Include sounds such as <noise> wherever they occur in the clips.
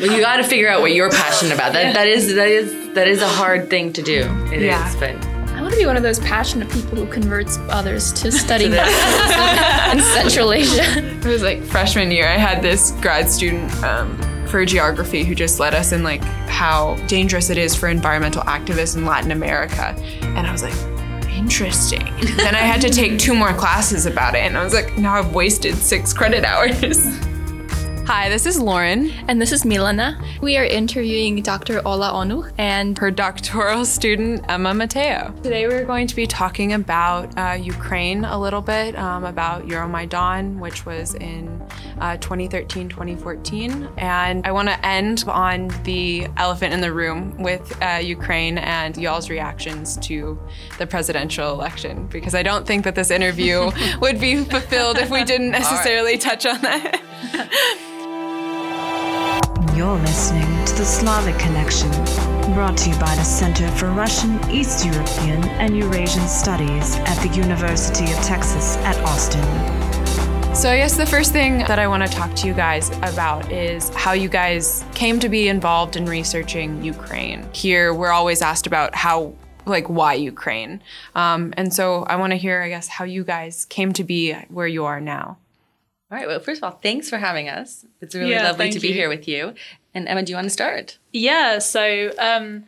well, you got to figure out what you're passionate about. That that is that is that is a hard thing to do. It Yeah. is, but I want to be one of those passionate people who converts others to <laughs> study backwards <laughs> in Central Asia. It was like freshman year. I had this grad student um, for geography who just led us in like how dangerous it is for environmental activists in Latin America, and I was like, interesting. then I had to take two more classes about it, and I was like, now I've wasted six credit hours. <laughs> Hi, this is Lauren, And this is Milena. We are interviewing Dr. Olga Onuch and her doctoral <laughs> student Emma Mateo. Today we're going to be talking about uh, Ukraine a little bit, um, about Euromaidan, which was in uh, 2013 2014. And I want to end on the elephant in the room with uh, Ukraine and y'all's reactions to the presidential election, because I don't think that this interview <laughs> would be fulfilled if we didn't necessarily touch on that. <laughs> You're listening to the Slavic Connexion, brought to you by the Center for Russian, East European, and Eurasian Studies at the University of Texas at Austin. So, I guess the first thing that I want to talk to you guys about is how you guys came to be involved in researching Ukraine. Here, we're always asked about how, like, why Ukraine. Um, and so, I want to hear, I guess, how you guys came to be where you are now. All right. Well, first of all, thanks for having us. It's really Yeah, lovely to be you. here with you. And Emma, do you want to start? Yeah, so um,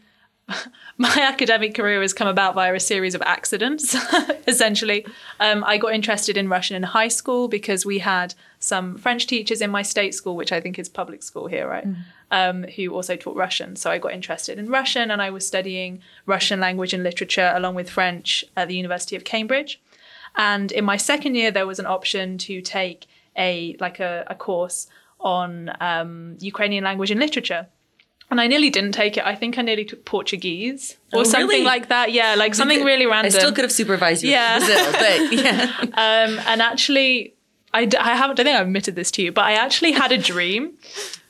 <laughs> my academic career has come about via a series of accidents, <laughs> essentially. Um, I got interested in Russian in high school because we had some French teachers in my state school, which I think is public school here, right? Um, who also taught Russian. So I got interested in Russian and I was studying Russian language and literature along with French at the University of Cambridge. And in my second year, there was an option to take a like a, a course on um, Ukrainian language and literature. And I nearly didn't take it. I think I nearly took Portuguese or Oh, something really? like that. Yeah, like something really random. I still could have supervised you Yeah. Brazil, but <laughs> yeah. Um, and actually, I, d- I haven't. I think I've admitted this to you, but I actually had a dream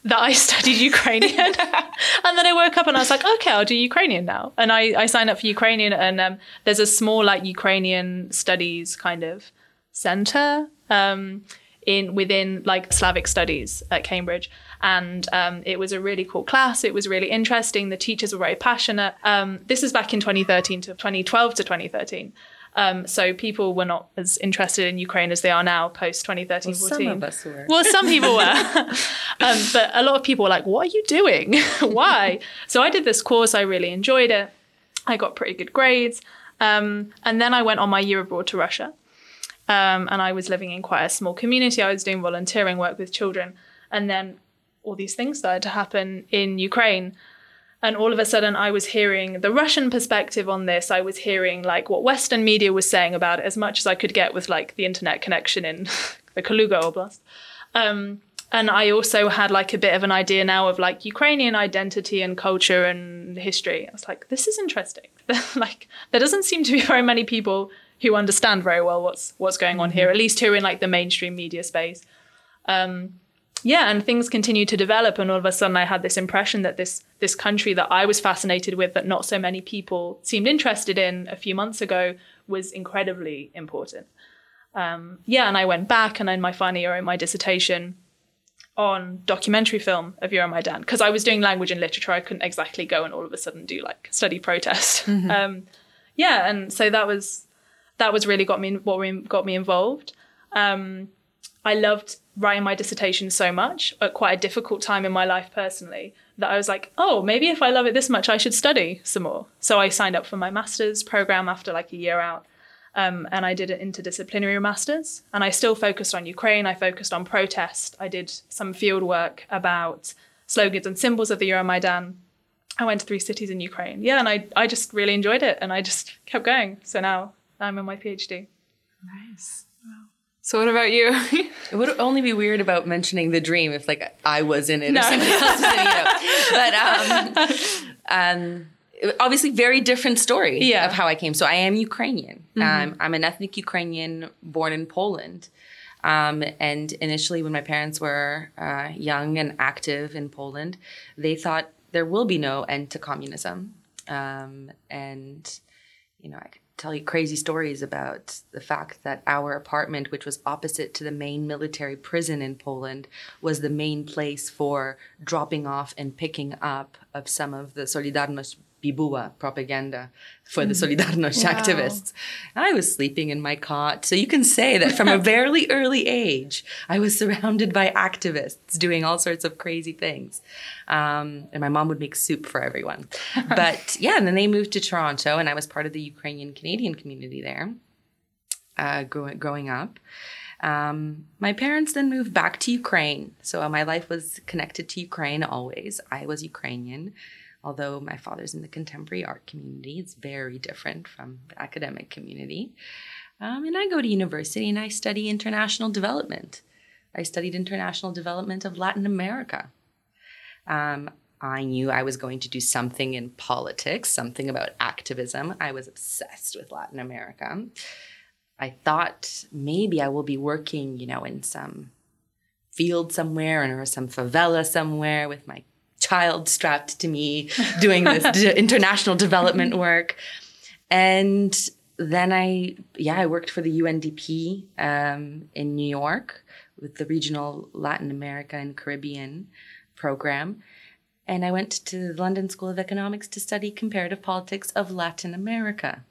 that I <laughs> studied Ukrainian, <laughs> and then I woke up and I was like, okay, I'll do Ukrainian now. And I, I signed up for Ukrainian, and um, there's a small like Ukrainian studies kind of center um, in within like Slavic studies at Cambridge. And um, it was a really cool class. It was really interesting. The teachers were very passionate. Um, this is back in 2013 to 2012 to 2013. Um, so people were not as interested in Ukraine as they are now post 2013 Some 14. of us were. Well, some people were. <laughs> um, but a lot of people were like, what are you doing? <laughs> Why? So I did this course. I really enjoyed it. I got pretty good grades. Um, and then I went on my year abroad to Russia. Um, and I was living in quite a small community. I was doing volunteering work with children. And then all these things started to happen in Ukraine. And all of a sudden, I was hearing the Russian perspective on this. I was hearing like what Western media was saying about it as much as I could get with like the internet connection in <laughs> the Kaluga Oblast. Um, and I also had like a bit of an idea now of like Ukrainian identity and culture and history. I was like, this is interesting. <laughs> like, there doesn't seem to be very many people who understand very well what's what's going on here, at least here in like the mainstream media space. Um, yeah, and things continued to develop, and all of a sudden, I had this impression that this this country that I was fascinated with, that not so many people seemed interested in a few months ago, was incredibly important. Um, yeah, and I went back, and in my final year, I wrote my dissertation on documentary film of Euromaidan because I was doing language and literature. I couldn't exactly go and all of a sudden do like study protest. <laughs> Um, yeah, and so that was that was really got me what got me involved. Um, I loved writing my dissertation so much at quite a difficult time in my life personally that I was like, oh, maybe if I love it this much, I should study some more. So I signed up for my master's program after like a year out. Um, and I did an interdisciplinary master's. And I still focused on Ukraine. I focused on protest. I did some field work about slogans and symbols of the Euromaidan. I went to three cities in Ukraine. Yeah, and I, I just really enjoyed it. And I just kept going. So now I'm in my PhD. Nice. Wow. So, what about you? <laughs> It would only be weird about mentioning the dream if like I was in it No. or somebody else was in it. <laughs> But um, um, obviously, very different story Yeah. of how I came. So I am Ukrainian. Um, I'm an ethnic Ukrainian born in Poland. Um, and initially, when my parents were uh, young and active in Poland, they thought there will be no end to communism. Um, and you know, I, tell you crazy stories about the fact that our apartment, which was opposite to the main military prison in Poland, was the main place for dropping off and picking up of some of the Solidarność Bibuła propaganda for the Solidarność Wow. activists. I was sleeping in my cot. So you can say that from a <laughs> very early age, I was surrounded by activists doing all sorts of crazy things. Um, and my mom would make soup for everyone. <laughs> But yeah, and then they moved to Toronto, and I was part of the Ukrainian Canadian community there uh, growing, growing up. Um, my parents then moved back to Ukraine. So uh, my life was connected to Ukraine always. I was Ukrainian. Although my father's in the contemporary art community, it's very different from the academic community. Um, and I go to university and I study international development. I studied international development of Latin America. Um, I knew I was going to do something in politics, something about activism. I was obsessed with Latin America. I thought maybe I will be working, you know, in some field somewhere or some favela somewhere with my child strapped to me doing this d- <laughs> international development work. And then I, yeah, I worked for the UNDP um, in New York with the regional Latin America and Caribbean program. And I went to the London School of Economics to study comparative politics of Latin America.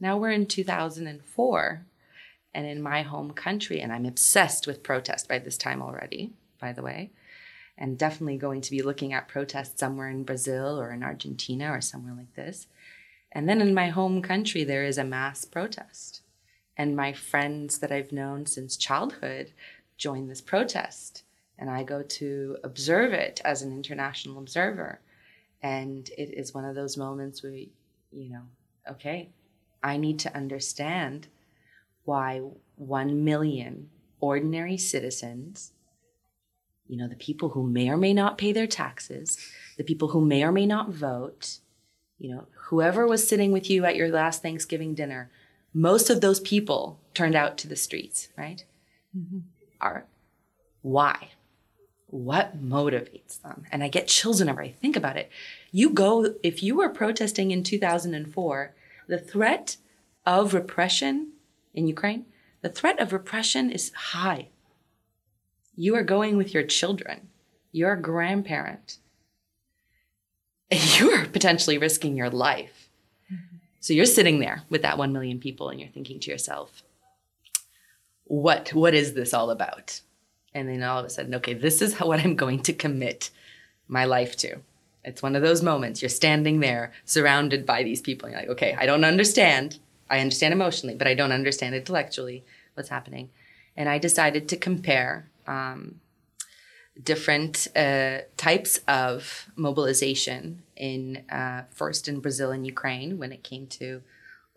Now we're in 2004 and in my home country, and I'm obsessed with protest by this time already, by the way, and definitely going to be looking at protests somewhere in Brazil or in Argentina or somewhere like this. And then in my home country, there is a mass protest. And my friends that I've known since childhood join this protest. And I go to observe it as an international observer. And it is one of those moments where, you know, okay, I need to understand why 1 million ordinary citizens, you know, the people who may or may not pay their taxes, the people who may or may not vote, you know, whoever was sitting with you at your last Thanksgiving dinner, most of those people turned out to the streets, right? Mm-hmm. Are why? What motivates them? And I get chills whenever I think about it. You go, if you were protesting in 2004, the threat of repression in Ukraine, the threat of repression is high. You are going with your children, you're grandparent, <laughs> you are potentially risking your life. So you're sitting there with that 1 million people and you're thinking to yourself, what, what is this all about? And then all of a sudden, okay, this is how, <laughs> what I'm going to commit my life to. It's one of those moments you're standing there surrounded by these people. And you're like, okay, I don't understand. I understand emotionally, but I don't understand intellectually what's happening. And I decided to compare um, different uh, types of mobilization in uh, first in Brazil and Ukraine when it came to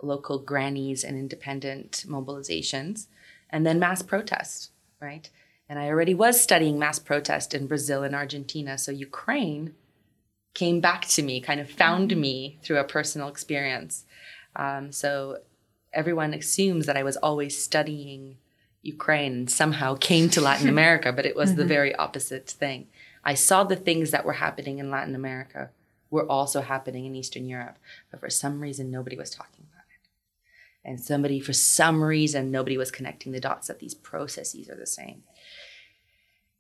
local grannies and independent mobilizations, and then mass protest, right? And I already was studying mass protest in Brazil and Argentina, so Ukraine came back to me, kind of found me through a personal experience. Um, so everyone assumes that I was always studying Ukraine somehow came to Latin <laughs> America, but it was the mm-hmm. very opposite thing. I saw the things that were happening in Latin America were also happening in Eastern Europe, but for some reason nobody was talking about it. And somebody, for some reason, nobody was connecting the dots that these processes are the same.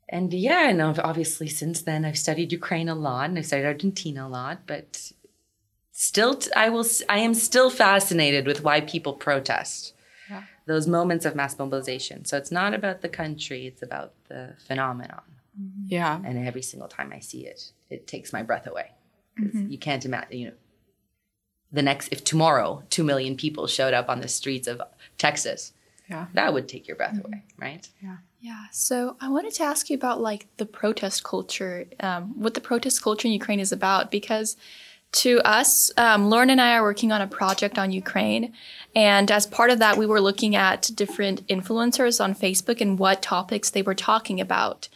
And yeah, and ob- obviously since then I've studied Ukraine a lot and I've studied Argentina a lot, but still t- I will s- I am still fascinated with why people protest. Yeah. Those moments of mass mobilization. So it's not about the country, it's about the phenomenon. Mm-hmm. Yeah. And every single time I see it, it takes my breath away. 'Cause mm-hmm. you can't imagine, you know, the next if tomorrow 2 million people showed up on the streets of Texas, Yeah. that would take your breath mm-hmm. away, right? Yeah. Yeah. So I wanted to ask you about like the protest culture, um, what the protest culture in Ukraine is about, because to us, um, Lauren and I are working on a project on Ukraine. And as part of that, we were looking at different influencers on Facebook and what topics they were talking about.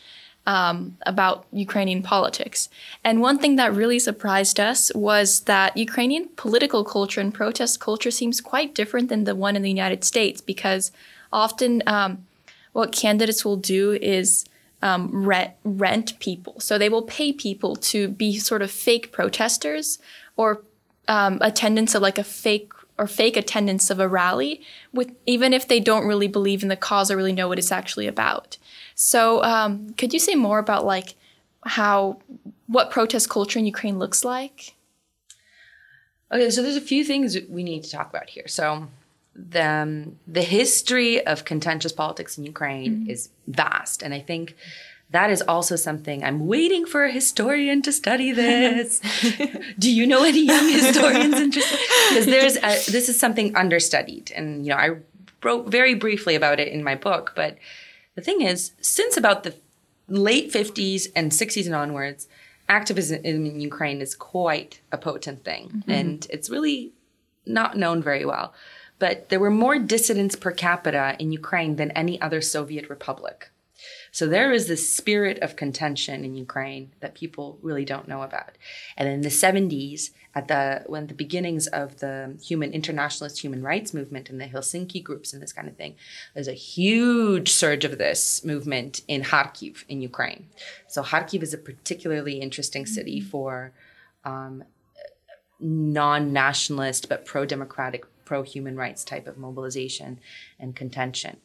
Um, about Ukrainian politics. And one thing that really surprised us was that Ukrainian political culture and protest culture seems quite different than the one in the United States because often um, what candidates will do is um, rent, rent people. So they will pay people to be sort of fake protesters or um, attendance of like a fake or fake attendance of a rally with even if they don't really believe in the cause or really know what it's actually about so um, could you say more about like how what protest culture in ukraine looks like Okay, so there's a few things we need to talk about here. So the um, the history of contentious politics in Ukraine mm-hmm. is vast, and I think that is also something I'm waiting for a historian to study this. <laughs> Do you know any young historians <laughs> interested? Because there's a, this is something understudied, and you know I wrote very briefly about it in my book. But the thing is, since about the late 50s and 60s and onwards, activism in Ukraine is quite a potent thing, mm-hmm. and it's really not known very well. But there were more dissidents per capita in Ukraine than any other Soviet republic. So there is this spirit of contention in Ukraine that people really don't know about. And in the 70s, at the when the beginnings of the human internationalist human rights movement and the Helsinki groups and this kind of thing, there's a huge surge of this movement in Kharkiv in Ukraine. So Kharkiv is a particularly interesting city mm-hmm. for um, non-nationalist but pro-democratic, pro-human rights type of mobilization and contention.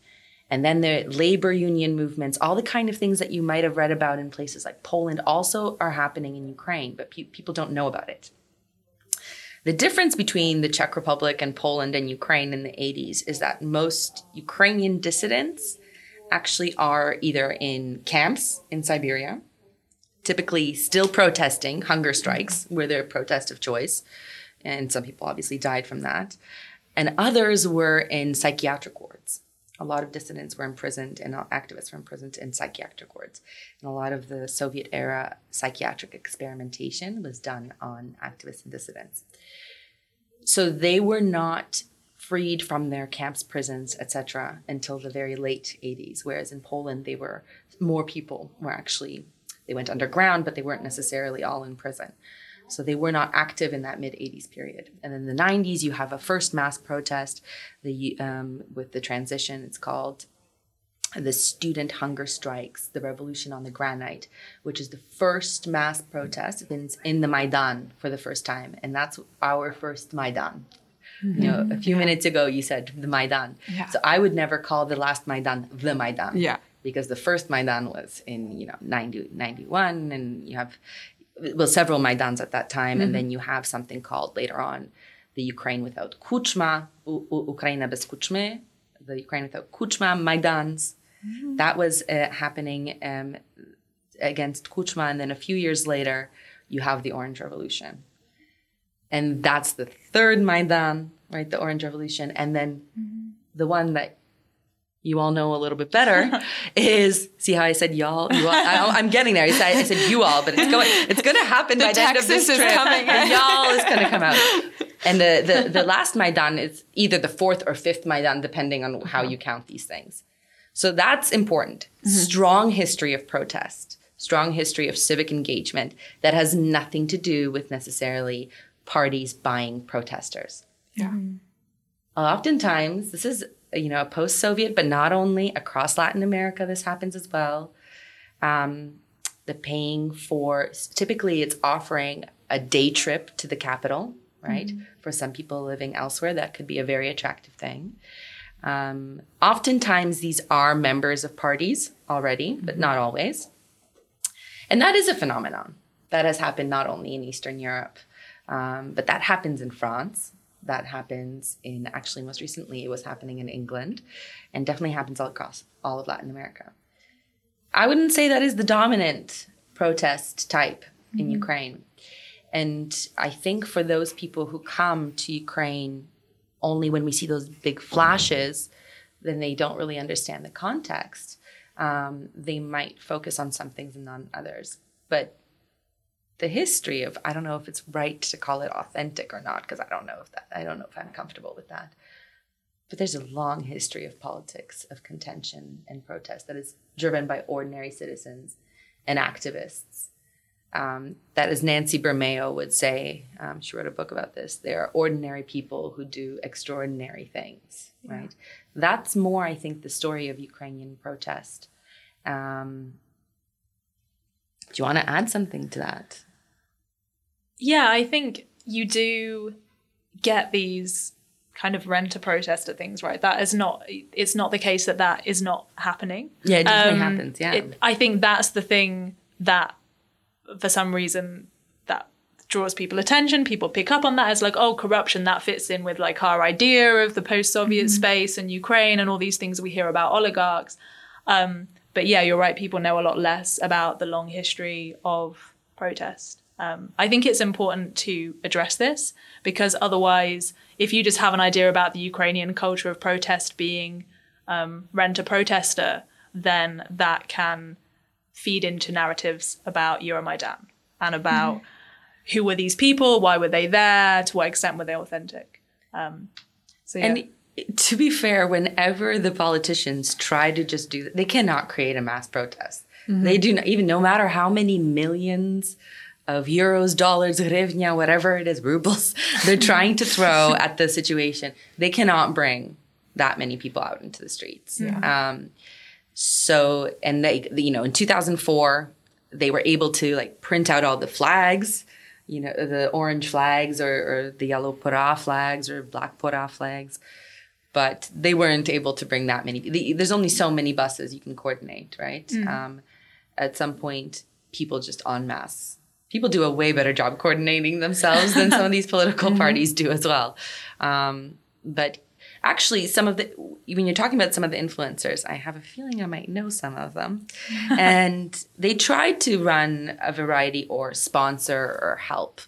And then the labor union movements, all the kind of things that you might have read about in places like Poland also are happening in Ukraine, but pe- people don't know about it. The difference between the Czech Republic and Poland and Ukraine in the 80s is that most Ukrainian dissidents actually are either in camps in Siberia, typically still protesting, hunger strikes were their protest of choice. And some people obviously died from that. And others were in psychiatric wards. A lot of dissidents were imprisoned and activists were imprisoned in psychiatric wards. And a lot of the Soviet era psychiatric experimentation was done on activists and dissidents. So they were not freed from their camps, prisons, etc., until the very late 80s. Whereas in Poland, they were more people were actually they went underground, but they weren't necessarily all in prison. So they were not active in that mid 80s period. And in the 90s, you have a first mass protest the, um, with the transition. It's called the student hunger strikes, the revolution on the granite, which is the first mass protest in, in the Maidan for the first time. And that's our first Maidan. Mm-hmm. You know, a few yeah. minutes ago you said the Maidan. Yeah. So I would never call the last Maidan the Maidan. Yeah. Because the first Maidan was in, you know, 90, 91 and you have well several Maidans at that time mm-hmm. and then you have something called later on the Ukraine without Kuchma, U- U- Ukraina bez Kuchmy, the Ukraine without Kuchma Maidans Mm-hmm. That was uh, happening um, against Kuchma. And then a few years later, you have the Orange Revolution. And that's the third Maidan, right? The Orange Revolution. And then mm-hmm. the one that you all know a little bit better <laughs> is see how I said y'all. You all I, am getting there. I said, I said you all, but it's going. It's going to happen the by the end of this trip. Coming. And y'all is going to come out. And the, the the last Maidan is either the fourth or fifth Maidan, depending on how you count these things. So that's important. Mm-hmm. Strong history of protest, strong history of civic engagement that has nothing to do with necessarily parties buying protesters. Yeah. Mm-hmm. Oftentimes, this is you know a post-Soviet, but not only across Latin America. This happens as well. Um, the paying for typically it's offering a day trip to the capital, right? Mm-hmm. For some people living elsewhere, that could be a very attractive thing. Um, oftentimes, these are members of parties already, but mm-hmm. not always. And that is a phenomenon that has happened not only in Eastern Europe, um, but that happens in France. That happens in actually most recently, it was happening in England, and definitely happens all across all of Latin America. I wouldn't say that is the dominant protest type in mm-hmm. Ukraine. And I think for those people who come to Ukraine only when we see those big flashes, then they don't really understand the context. Um, they might focus on some things and not others. But the history of I don't know if it's right to call it authentic or not because I don't know if that I don't know if I'm comfortable with that. But there's a long history of politics of contention and protest that is driven by ordinary citizens and activists um, that, as Nancy Bermeo would say, um, she wrote a book about this. There are ordinary people who do extraordinary things, yeah. right? That's more, I think, the story of Ukrainian protest. Um, do you want to add something to that? Yeah, I think you do get these kind of rent a protest at things, right? That is not. It's not the case that that is not happening. Yeah, it definitely Um, happens. Yeah. it- I think that's the thing that, for some reason, that draws people attention. People pick up on that as like, oh, corruption. That fits in with like our idea of the post-Soviet space and Ukraine and all these things we hear about oligarchs. Um, but yeah, you're right. People know a lot less about the long history of protest. Um, I think it's important to address this because otherwise, if you just have an idea about the Ukrainian culture of protest being um, rent a protester, then that can feed into narratives about Euromaidan and about who were these people, why were they there, to what extent were they authentic. Um, so yeah. And to be fair, whenever the politicians try to just do that, they cannot create a mass protest. They do not, even no matter how many millions of euros, dollars, hryvnia, whatever it is, rubles, <laughs> they're trying to throw <laughs> at the situation. They cannot bring that many people out into the streets. Um, so, and they, you know, in 2004, they were able to like print out all the flags, you know, the orange flags or, or the yellow pora flags or black pora flags. But they weren't able to bring that many. the- There's only so many buses you can coordinate, right? Um, at some point, people just en masse. People do a way better job coordinating themselves than some of these <laughs> political parties do as well. Um, but actually, some of the when you're talking about some of the influencers, I have a feeling I might know some of them, <laughs> and they tried to run a variety or sponsor or help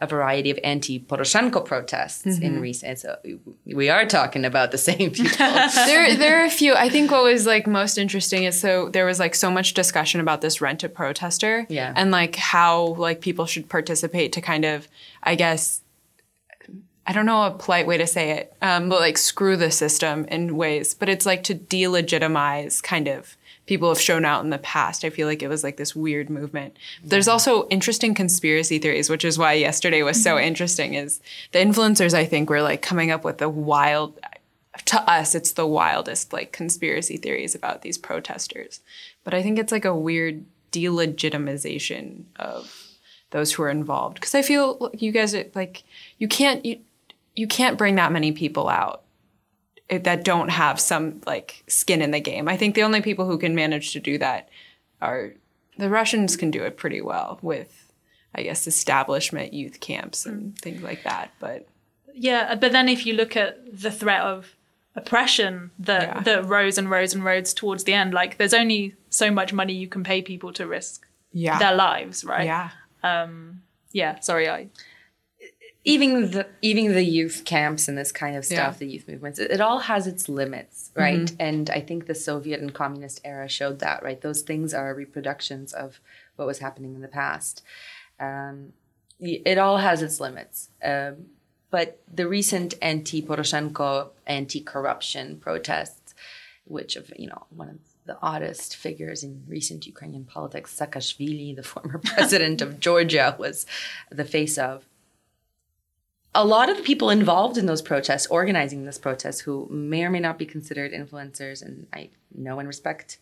a variety of anti-Poroshenko protests in recent. So we are talking about the same people. <laughs> there there are a few i think what was like most interesting is so there was like so much discussion about this rent a protester Yeah. and like how like people should participate to kind of i guess i don't know a polite way to say it um, but like screw the system in ways but it's like to delegitimize kind of people have shown out in the past i feel like it was like this weird movement. There's also interesting conspiracy theories which is why yesterday was so mm-hmm. interesting is the influencers i think were like coming up with the wild to us it's the wildest like conspiracy theories about these protesters. But i think it's like a weird delegitimization of those who are involved. Because i feel like you guys are like you can't you, you can't bring that many people out that don't have some like skin in the game i think the only people who can manage to do that are the russians can do it pretty well with i guess establishment youth camps and things like that but Yeah, but then if you look at the threat of oppression that Yeah. that rose and rose and rose towards the end, like there's only so much money you can pay people to risk yeah their lives, right? yeah Um, Yeah. Sorry, I. even the even the youth camps and this kind of stuff, Yeah. the youth movements, it, it all has its limits, right? And I think the Soviet and communist era showed that, right? Those things are reproductions of what was happening in the past. Um, it all has its limits. Um, but the recent anti-Poroshenko, anti-corruption protests, which of you know one of the oddest figures in recent Ukrainian politics, Saakashvili, the former <laughs> president of Georgia, was the face of a lot of the people involved in those protests, organizing this protest, who may or may not be considered influencers, and I know and respect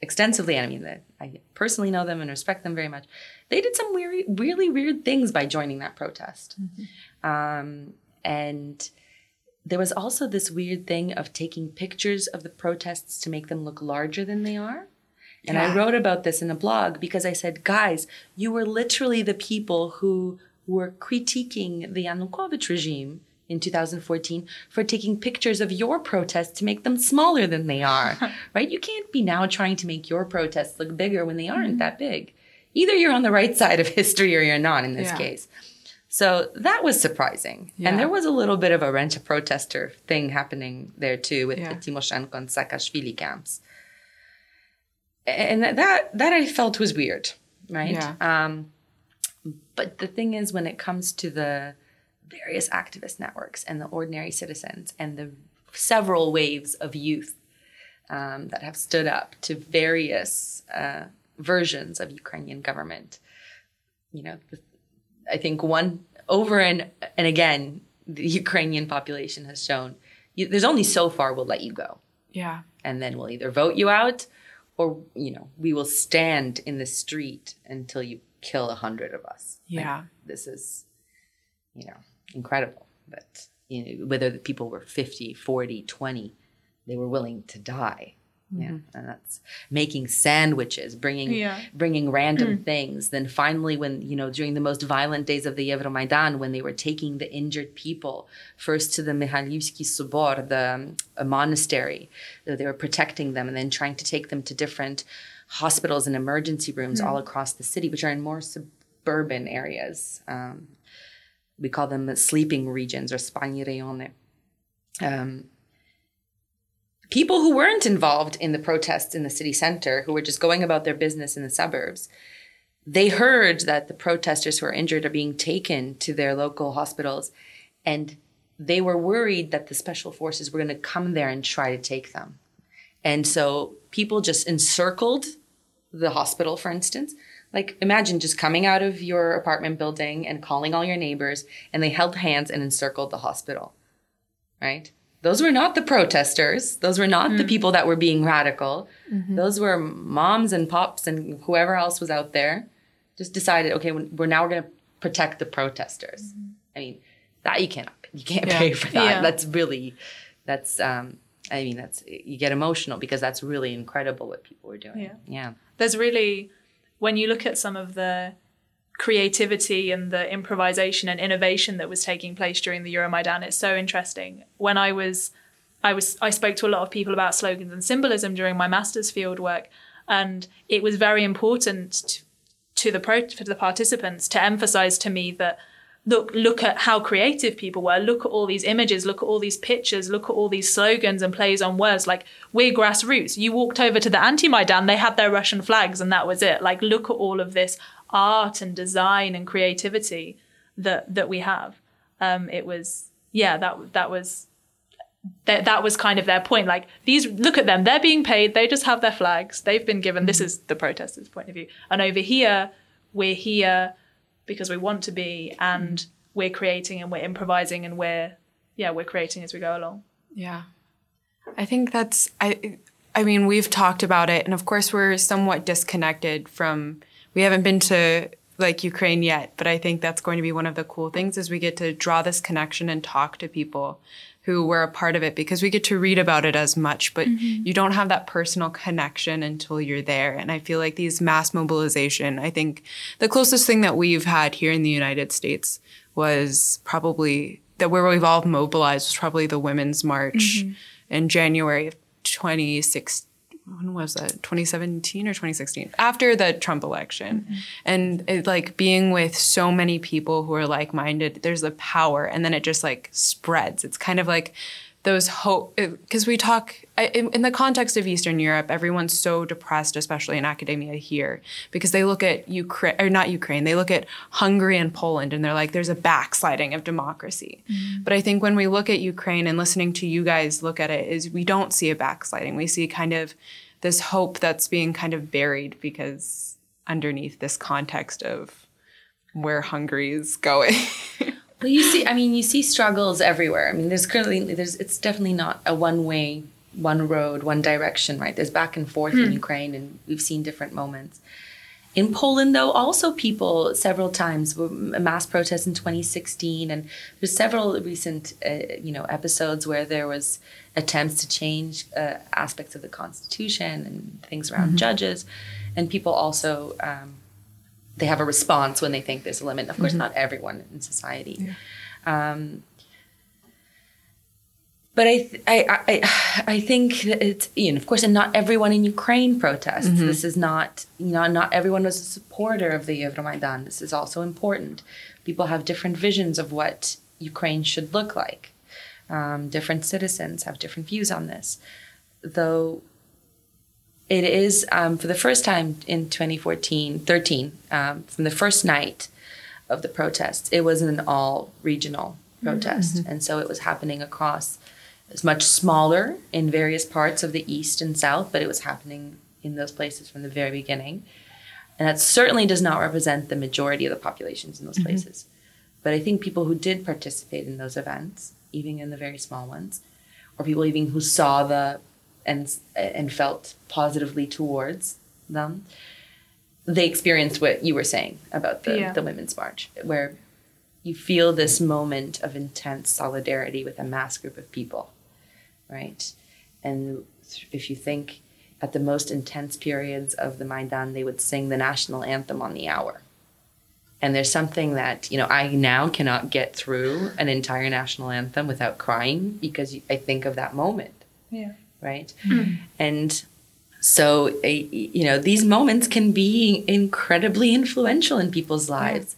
extensively. I mean, I personally know them and respect them very much. They did some weird, really weird things by joining that protest, um, and there was also this weird thing of taking pictures of the protests to make them look larger than they are. And I wrote about this in a blog because I said, guys, you were literally the people who were critiquing the Yanukovych regime in 2014 for taking pictures of your protests to make them smaller than they are, <laughs> right? You can't be now trying to make your protests look bigger when they aren't that big. Either you're on the right side of history or you're not in this Yeah. case. So that was surprising. Yeah. And there was a little bit of a rent a protester thing happening there too with Yeah. the Tymoshenko and Saakashvili camps. And that, that that I felt was weird, right? Yeah. Um, but the thing is, when it comes to the various activist networks and the ordinary citizens and the several waves of youth um, that have stood up to various uh, versions of Ukrainian government, you know, I think one over and and again, the Ukrainian population has shown you, there's only so far we'll let you go, yeah. And then we'll either vote you out, or you know, we will stand in the street until you kill a hundred of us. Like, Yeah. this is, you know, incredible. But you know, whether the people were 50, 40, 20, they were willing to die. Yeah, mm-hmm. and that's making sandwiches, bringing Yeah. bringing random mm. things. Then finally, when you know during the most violent days of the Euromaidan, when they were taking the injured people first to the Mihailivsky Sobor, the um, monastery, that they were protecting them, and then trying to take them to different hospitals and emergency rooms all across the city, which are in more suburban areas. Um, we call them sleeping regions or spalni. Um, people who weren't involved in the protests in the city center, who were just going about their business in the suburbs, they heard that the protesters who are injured are being taken to their local hospitals, and they were worried that the special forces were going to come there and try to take them. And so people just encircled the hospital, for instance. Like imagine just coming out of your apartment building and calling all your neighbors, and they held hands and encircled the hospital, right? Those were not the protesters. Those were not the mm. people that were being radical. Mm-hmm. Those were moms and pops and whoever else was out there. Just decided, okay, we're now going to protect the protesters. Mm-hmm. I mean, that you cannot, you can't Yeah. pay for that. Yeah. That's really, that's, um, I mean, that's you get emotional because that's really incredible what people were doing. Yeah. yeah. there's really when you look at some of the creativity and the improvisation and innovation that was taking place during the Euromaidan, it's so interesting. When I was I was I spoke to a lot of people about slogans and symbolism during my master's field work, and it was very important to, to the pro to the participants to emphasize to me that look look at how creative people were. Look at all these images. Look at all these pictures. Look at all these slogans and plays on words. Like we're grassroots. You walked over to the anti-maidan. They had their russian flags and that was it. Like look at all of this art and design and creativity that that we have. Um it was yeah that that was that that was kind of their point. Like these look at them. They're being paid. They just have their flags. They've been given this is the protesters point of view. And over here we're here because we want to be and mm. we're creating and we're improvising and we're yeah we're creating as we go along. Yeah. I think that's I I mean, we've talked about it and of course we're somewhat disconnected from we haven't been to like Ukraine yet, but I think that's going to be one of the cool things is we get to draw this connection and talk to people who were a part of it because we get to read about it as much, but mm-hmm. you don't have that personal connection until you're there. And I feel like these mass mobilization, I think the closest thing that we've had here in the United States was probably that where we've all mobilized was probably the Women's March mm-hmm. in January of 2016. When was that? 2017 or 2016? After the Trump election. Mm-hmm. And it, like being with so many people who are like minded, there's a power and then it just like spreads. It's kind of like those hope because we talk I- in, in the context of Eastern Europe, everyone's so depressed, especially in academia here, because they look at Ukraine or not Ukraine, they look at Hungary and Poland, and they're like, "There's a backsliding of democracy." Mm-hmm. But I think when we look at Ukraine and listening to you guys look at it, is we don't see a backsliding. We see kind of this hope that's being kind of buried because underneath this context of where Hungary is going. <laughs> Well, you see, I mean, you see struggles everywhere. I mean, there's currently, there's, it's definitely not a one way, one road, one direction, right? There's back and forth in Ukraine, and we've seen different moments. In Poland, though, also people several times mass protest in 2016, and there's several recent, uh, you know, episodes where there was attempts to change uh, aspects of the constitution and things around judges, and people also um, they have a response when they think there's a limit. Of course, not everyone in society. Um, but I, th- I, I, I think that it's, you know, of course, and not everyone in Ukraine protests. This is not, you know, not everyone was a supporter of the Euromaidan. This is also important. People have different visions of what Ukraine should look like. Um, different citizens have different views on this. Though it is um, for the first time in 2014 13 um, from the first night of the protests it was an all regional protest and so it was happening across it was much smaller in various parts of the east and south but it was happening in those places from the very beginning. And that certainly does not represent the majority of the populations in those mm-hmm. places. But i think people who did participate in those events even in the very small ones or people even who saw the and and felt positively towards them they experienced what you were saying about the, Yeah. the women's march where you feel this moment of intense solidarity with a mass group of people, right? And if you think at the most intense periods of the Maidan, they would sing the national anthem on the hour. And there's something that, you know, I now cannot get through an entire national anthem without crying because I think of that moment. Yeah. Right. Hmm. And so, you know, these moments can be incredibly influential in people's lives.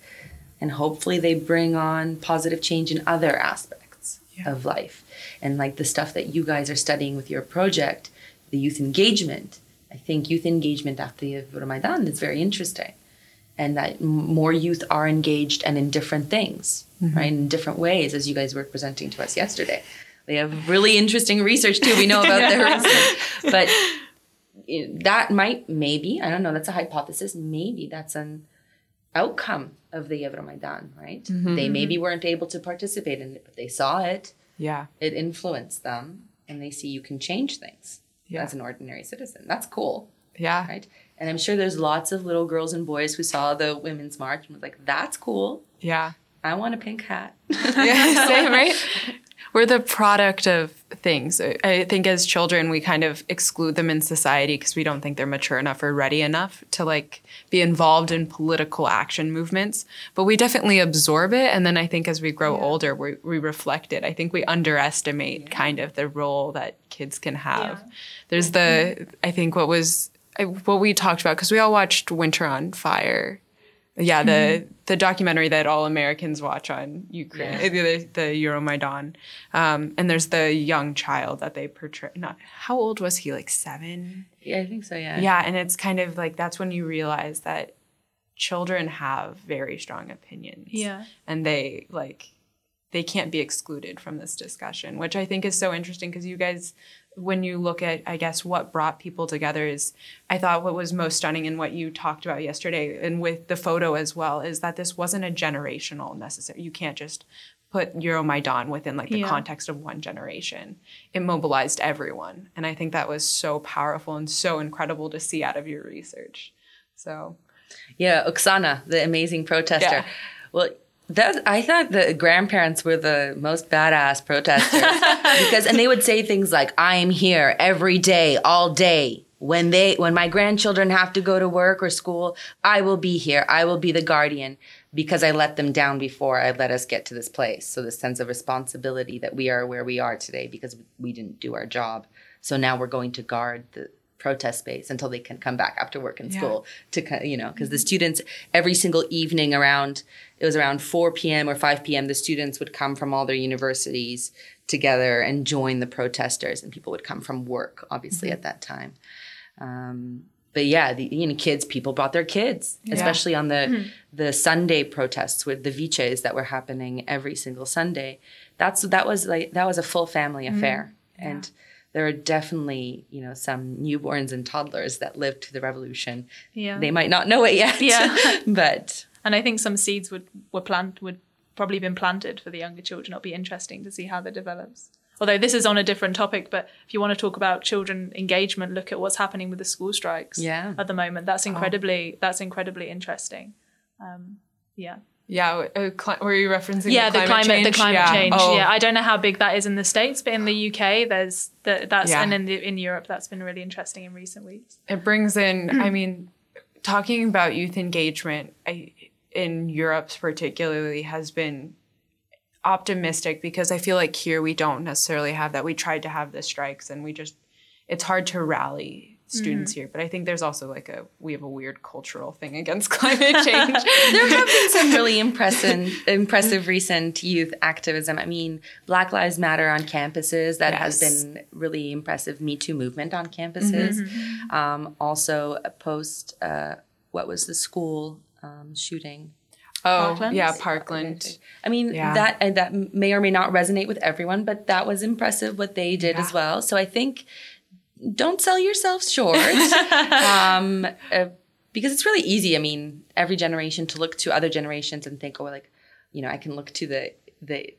And hopefully they bring on positive change in other aspects of life. And like the stuff that you guys are studying with your project, the youth engagement. I think youth engagement after the Euromaidan is very interesting. And that m- more youth are engaged and in different things, mm-hmm. right? In different ways, as you guys were presenting to us yesterday. They have really interesting research too. We know about <laughs> their research. But that might, maybe, I don't know, that's a hypothesis. Maybe that's an outcome of the Euromaidan, right? Mm-hmm, they mm-hmm. maybe weren't able to participate in it, but they saw it Yeah. it influenced them and they see you can change things Yeah. as an ordinary citizen. That's cool, Yeah. right? And I'm sure there's lots of little girls and boys who saw the women's march and was like, that's cool. Yeah. I want a pink hat. yeah, <laughs> same, right? <laughs> We're the product of things. I- I think as children, we kind of exclude them in society because we don't think they're mature enough or ready enough to like be involved in political action movements. But we definitely absorb it, and then I think as we grow older, we, we reflect it. I think we underestimate kind of the role that kids can have. There's the I think what was what we talked about because we all watched Winter on Fire yeah, the the documentary that all Americans watch on Ukraine, the, the Euromaidan, um, and there's the young child that they portray. Not how old was he? Like seven. yeah, I think so, yeah. Yeah, and it's kind of like that's when you realize that children have very strong opinions. Yeah. and they like they can't be excluded from this discussion, which I think is so interesting because you guys when you look at i guess what brought people together is i thought what was most stunning in what you talked about yesterday and with the photo as well is that this wasn't a generational necessary you can't just put euromaidan within like the Yeah. context of one generation it mobilized everyone and i think that was so powerful and so incredible to see out of your research so Yeah, Oksana, the amazing protester. Yeah. Well, that I thought the grandparents were the most badass protesters <laughs> because, and they would say things like, "I am here every day, all day." When they, when my grandchildren have to go to work or school, I will be here. I will be the guardian because I let them down before I let us get to this place. So the sense of responsibility that we are where we are today because we didn't do our job. So now we're going to guard the protest space until they can come back after work and Yeah. school to you know because the students every single evening around it was around 4 p.m or 5 p.m the students would come from all their universities together and join the protesters and people would come from work obviously mm-hmm. at that time. Um, but yeah the you know kids people brought their kids especially on the mm-hmm. the sunday protests with the viches that were happening every single sunday. That's that was like that was a full family mm-hmm. affair. And there are definitely you know some newborns and toddlers that lived through the revolution. Yeah. they might not know it yet Yeah. <laughs> but And I think some seeds would were plant would probably been planted for the younger children. It'll be interesting to see how that develops. Although this is on a different topic, but if you want to talk about children engagement, look at what's happening with the school strikes Yeah. at the moment. That's incredibly that's incredibly interesting. Um, yeah. yeah uh, cli- were you referencing yeah, the climate, change? the climate change. Oh, Yeah, I don't know how big that is in the states, but in the UK, there's the, that's Yeah. and in the, in Europe, that's been really interesting in recent weeks. it brings in <clears throat> i mean talking about youth engagement I, in europe particularly has been optimistic because i feel like here we don't necessarily have that we tried to have the strikes and we just it's hard to rally students here but i think there's also like a we have a weird cultural thing against <laughs> climate change there have been some <laughs> really impressive, impressive recent youth activism. I mean, Black Lives Matter on campuses. That has been really impressive. Me Too movement on campuses. Um, also, post. Uh, what was the school um, shooting? oh Parkland? yeah parkland I mean, Yeah. that and that may or may not resonate with everyone, but that was impressive what they did as well. So I think don't sell yourselves short, <laughs> um, uh, because it's really easy. I mean, every generation to look to other generations and think, oh, like, you know, I can look to the the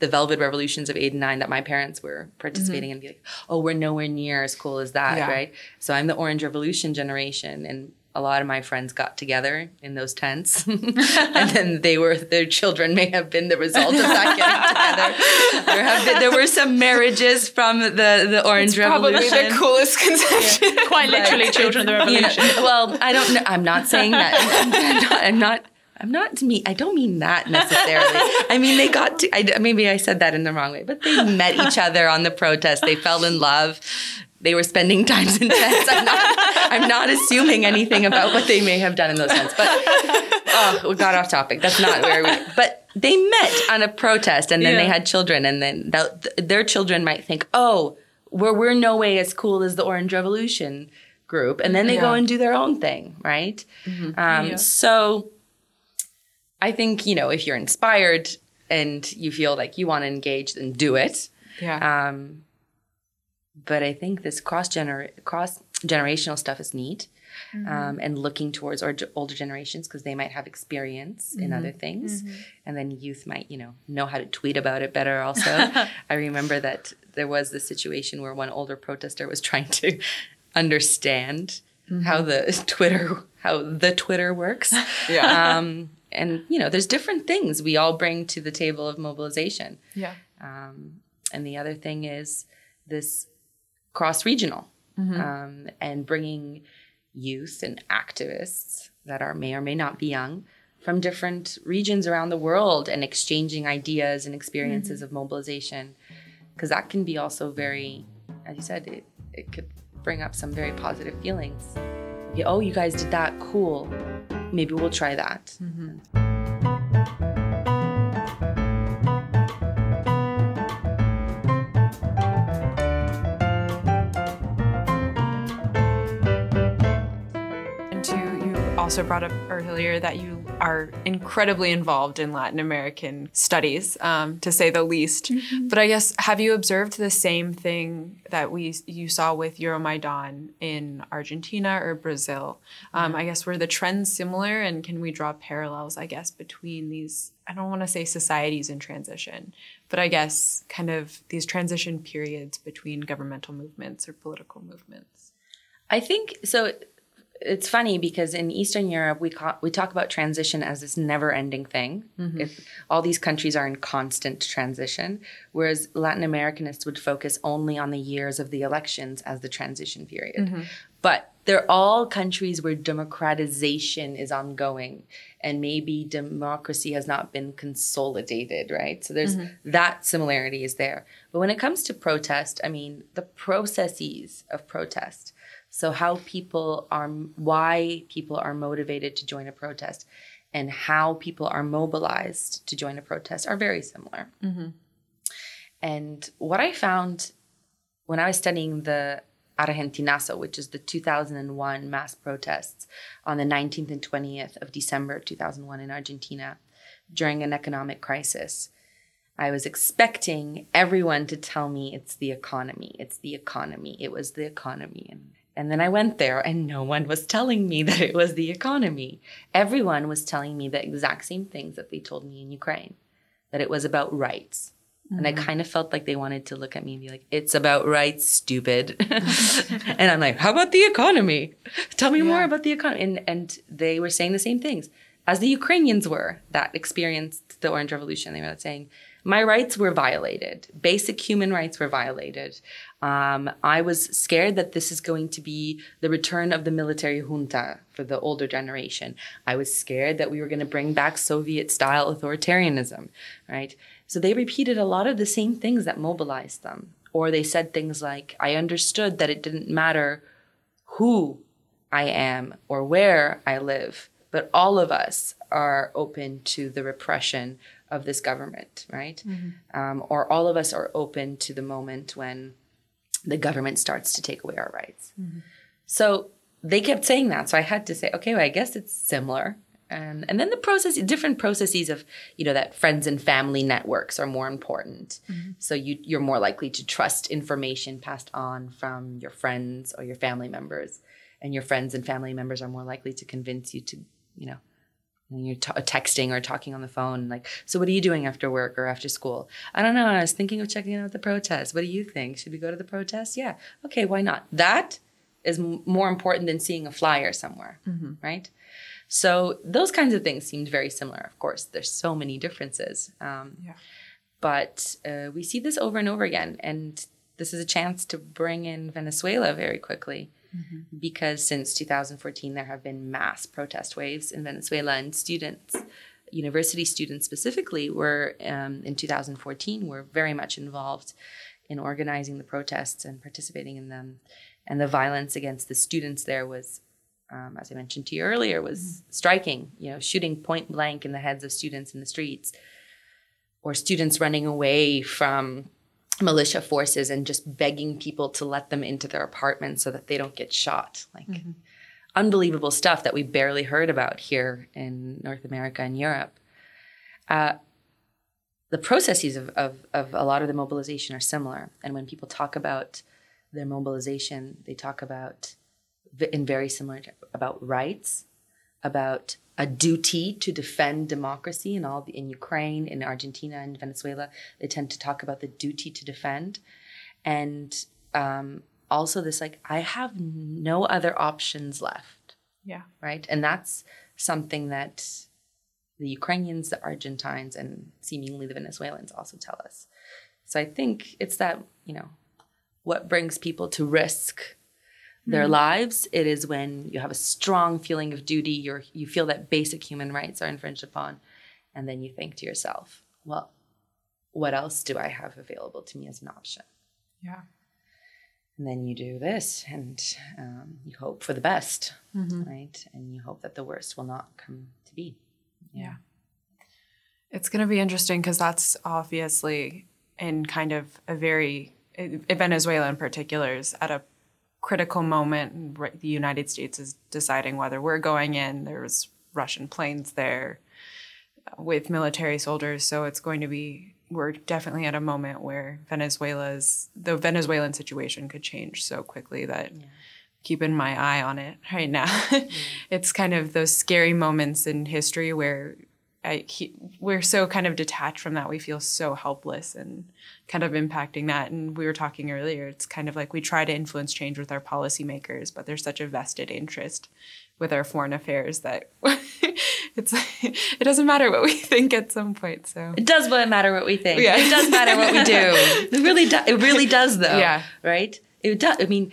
the velvet revolutions of 8 and 9 that my parents were participating in and be like oh we're nowhere near as cool as that Yeah. right so i'm the orange revolution generation and a lot of my friends got together in those tents, <laughs> <laughs> and then they were their children may have been the result of that getting <laughs> together. There have been, there were some marriages from the the Orange Probably Revolution. Probably the coolest conception. Quite literally, children of the You know, revolution. well, I don't know. I'm not saying that. I'm, I'm not. I'm not. I'm not to me. I don't mean that necessarily. I mean they got to. I, maybe I said that in the wrong way, but they met each other on the protest. They fell in love. They were spending times in tents. I'm not. I'm not assuming anything about what they may have done in those tents. But oh, we got off topic. That's not where we. But they met on a protest, and then they had children, and then th- their children might think, oh, we're we're no way as cool as the Orange Revolution group, and then they go and do their own thing, right? Um, Yeah. So, I think you know if you're inspired and you feel like you want to engage, then do it. yeah. Um, but I think this cross gener cross generational stuff is neat, um, and looking towards our older generations because they might have experience in other things, and then youth might you know know how to tweet about it better. Also, <laughs> I remember that there was this situation where one older protester was trying to understand how the Twitter how the Twitter works. <laughs> Yeah. Um, and you know, there's different things we all bring to the table of mobilization. yeah. Um, and the other thing is this cross regional mm-hmm. um, and bringing youth and activists that are may or may not be young from different regions around the world and exchanging ideas and experiences mm-hmm. of mobilization. Because that can be also very as you said it, it could bring up some very positive feelings. Yeah, oh you guys did that cool. Maybe we'll try that. And also brought up earlier that you are incredibly involved in Latin American studies, um, to say the least. But I guess have you observed the same thing that we you saw with Euromaidan in Argentina or Brazil? Um, I guess were the trends similar, and can we draw parallels? I guess between these. I don't want to say societies in transition, but I guess kind of these transition periods between governmental movements or political movements. I think so. It's funny because in Eastern Europe we ca- we talk about transition as this never-ending thing. Mm-hmm. If all these countries are in constant transition, whereas Latin Americanists would focus only on the years of the elections as the transition period. Mm-hmm. But they're all countries where democratization is ongoing and maybe democracy has not been consolidated, right? So there's mm-hmm. that similarity is there. But when it comes to protest, I mean, the processes of protest so, how people are, why people are motivated to join a protest, and how people are mobilized to join a protest are very similar. Mm-hmm. And what I found when I was studying the Argentinazo, which is the 2001 mass protests on the 19th and 20th of December 2001 in Argentina during an economic crisis, I was expecting everyone to tell me it's the economy, it's the economy, it was the economy. And, and then I went there and no one was telling me <laughs> that it was the economy. Everyone was telling me the exact same things that they told me in Ukraine that it was about rights. And I mm-hmm. kind of felt like they wanted to look at me and be like, it's about rights, stupid. <laughs> and I'm like, how about the economy? Tell me more about the economy. And, and they were saying the same things as the Ukrainians were that experienced the Orange Revolution. They were saying, my rights were violated. Basic human rights were violated. Um, I was scared that this is going to be the return of the military junta for the older generation. I was scared that we were going to bring back Soviet style authoritarianism, right? So they repeated a lot of the same things that mobilized them. Or they said things like, I understood that it didn't matter who I am or where I live, but all of us are open to the repression of this government, right? Mm-hmm. Um, or all of us are open to the moment when the government starts to take away our rights. Mm-hmm. So they kept saying that. So I had to say, okay, well, I guess it's similar. And and then the process, different processes of you know that friends and family networks are more important. Mm-hmm. So you you're more likely to trust information passed on from your friends or your family members, and your friends and family members are more likely to convince you to you know when you're t- texting or talking on the phone, like, so what are you doing after work or after school? I don't know. I was thinking of checking out the protest. What do you think? Should we go to the protest? Yeah. Okay, why not? That is m- more important than seeing a flyer somewhere, right? So those kinds of things seemed very similar. Of course, there's so many differences. Um, Yeah. But uh, we see this over and over again. And this is a chance to bring in Venezuela very quickly. Because since 2014, there have been mass protest waves in Venezuela, and students, university students specifically, were um, in 2014 were very much involved in organizing the protests and participating in them. And the violence against the students there was um, as I mentioned to you earlier, was striking, you know, shooting point blank in the heads of students in the streets, or students running away from militia forces and just begging people to let them into their apartments so that they don't get shot. Like unbelievable stuff that we barely heard about here in North America and Europe. Uh, the processes of, of, of a lot of the mobilization are similar. And when people talk about their mobilization, they talk about in very similar about rights, about a duty to defend democracy in all the, in Ukraine, in Argentina, and Venezuela. They tend to talk about the duty to defend, and um, also this like I have no other options left, Yeah. right? And that's something that the Ukrainians, the Argentines, and seemingly the Venezuelans also tell us. So I think it's that you know what brings people to risk their lives. It is when you have a strong feeling of duty, you're, you feel that basic human rights are infringed upon, and then you think to yourself, well, what else do I have available to me as an option? Yeah. And then you do this, and um, you hope for the best, right? And you hope that the worst will not come to be. Yeah. It's going to be interesting because that's obviously in kind of a very, Venezuela in particular is at a critical moment. Right, The United States is deciding whether we're going in. There's Russian planes there uh, with military soldiers. So it's going to be, we're definitely at a moment where Venezuela's, the Venezuelan situation could change so quickly that keeping my eye on it <laughs> right now. it's kind of those scary moments in history where I, he, we're so kind of detached from that. We feel so helpless and kind of impacting that. And we were talking earlier, it's kind of like we try to influence change with our policymakers, but there's such a vested interest with our foreign affairs that <laughs> it's it doesn't matter what we think at some point. So It does matter what we think. Yeah. It does matter what we do. <laughs> It really does. It really does, though. Yeah. Right. It does. I mean,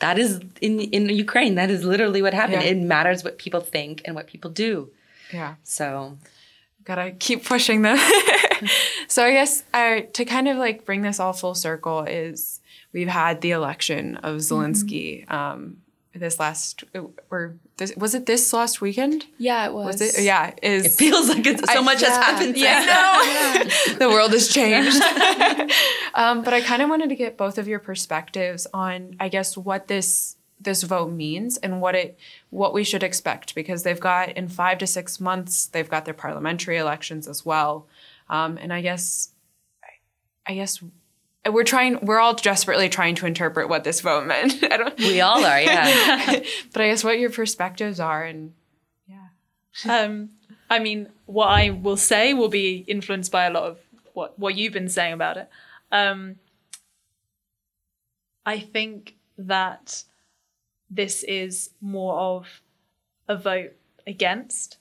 that is in in Ukraine. That is literally what happened. Yeah. It matters what people think and what people do. yeah. So gotta keep pushing them. <laughs> so I guess uh, to kind of like bring this all full circle is we've had the election of Zelensky um, this last or this, was it this last weekend? Yeah, it was. Was it? Yeah, is it feels like it's, so I- much has yeah. happened. yeah, since <laughs> no. the world has changed. <laughs> um, but I kind of wanted to get both of your perspectives on, I guess, what this this vote means and what it what we should expect because they've got in five to six months they've got their parliamentary elections as well, um, and I guess, I guess. We're trying. We're all desperately trying to interpret what this vote meant. <laughs> I don't, We all are. Yeah. <laughs> but I guess what your perspectives are, and yeah, Um, I mean, what I will say will be influenced by a lot of what what you've been saying about it. Um, I think that this is more of a vote against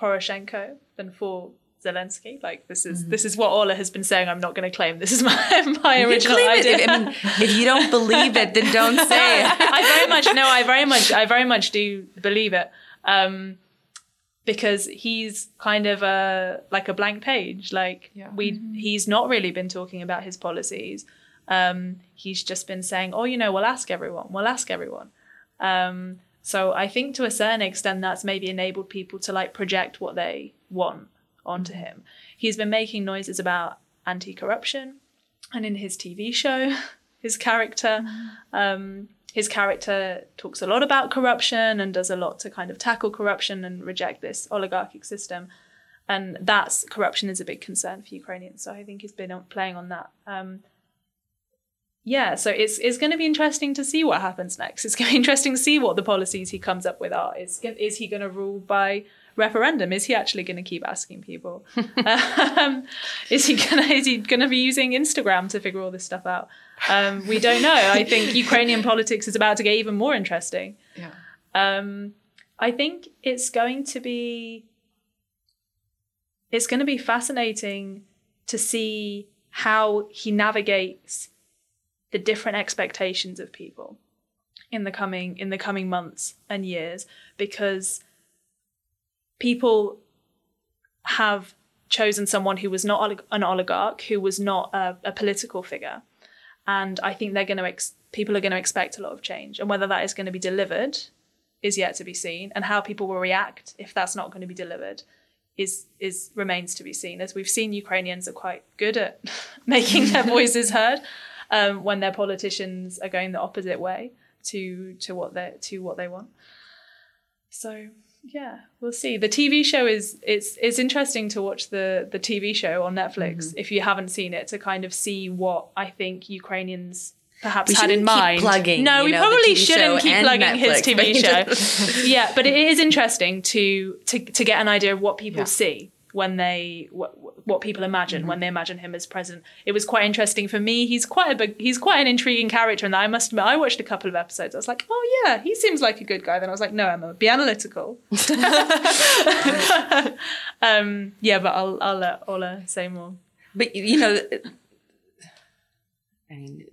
Poroshenko than for Zelensky. Like this is this is what Ola has been saying. I'm not going to claim this is <laughs> my my original idea. If, I mean, if you don't believe it, then don't <laughs> say it. I very much no, I very much I very much do believe it. Um because he's kind of a like a blank page. Like Yeah. we he's not really been talking about his policies. Um he's just been saying, "Oh, you know, we'll ask everyone. We'll ask everyone." Um so I think to a certain extent that's maybe enabled people to like project what they want onto him. He's been making noises about anti-corruption and in his TV show, <laughs> his character um, his character talks a lot about corruption and does a lot to kind of tackle corruption and reject this oligarchic system. And that's corruption is a big concern for Ukrainians. So I think he's been playing on that. Um, yeah, so it's it's going to be interesting to see what happens next. It's going to be <laughs> interesting to see what the policies he comes up with are. Is is he going to rule by referendum? Is he actually going to keep asking people? <laughs> um, is he gonna is he gonna be using Instagram to figure all this stuff out? Um, we don't know. I think <laughs> Ukrainian politics is about to get even more interesting. Yeah. Um, I think it's going to be it's going to be fascinating to see how he navigates the different expectations of people in the coming in the coming months and years because people have chosen someone who was not an oligarch who was not a, a political figure. And i think they're going to ex- people are going to expect a lot of change. And whether that is going to be delivered is yet to be seen. And how people will react if that's not going to be delivered is is remains to be seen. As we've seen ukrainians are quite good at <laughs> making their <laughs> voices heard um, when their politicians are going the opposite way to to what they to what they want. So yeah we'll see. The tv show is it's it's interesting to watch the the tv show on netflix if you haven't seen it to kind of see what i think ukrainians perhaps We had in mind. plugging, no we know, probably shouldn't keep plugging his tv show. <laughs> Yeah but it is interesting to to to get an idea of what people Yeah. see when they what, what people imagine Mm-hmm. when they imagine him as president it was quite interesting for me. He's quite a big he's quite an intriguing character and i must admit i watched a couple of episodes. I was like oh yeah he seems like a good guy. Then i was like no emma be analytical. <laughs> Um yeah but i'll i'll let ola say more. But you know, I mean,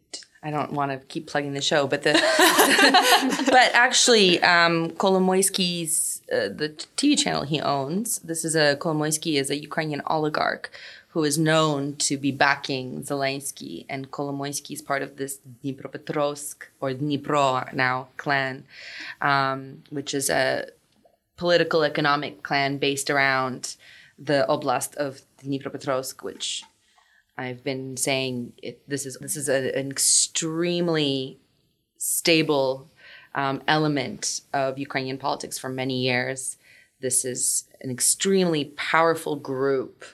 I don't want to keep plugging the show, but the <laughs> but actually, um, Kolomoisky's uh, the TV channel he owns. This is a Kolomoisky is a Ukrainian oligarch who is known to be backing Zelensky, and Kolomoisky is part of this Dnipropetrovsk or Dnipro now clan, um, which is a political economic clan based around the oblast of Dnipropetrovsk, which I've been saying it, this is this is a, an extremely stable um, element of Ukrainian politics for many years. This is an extremely powerful group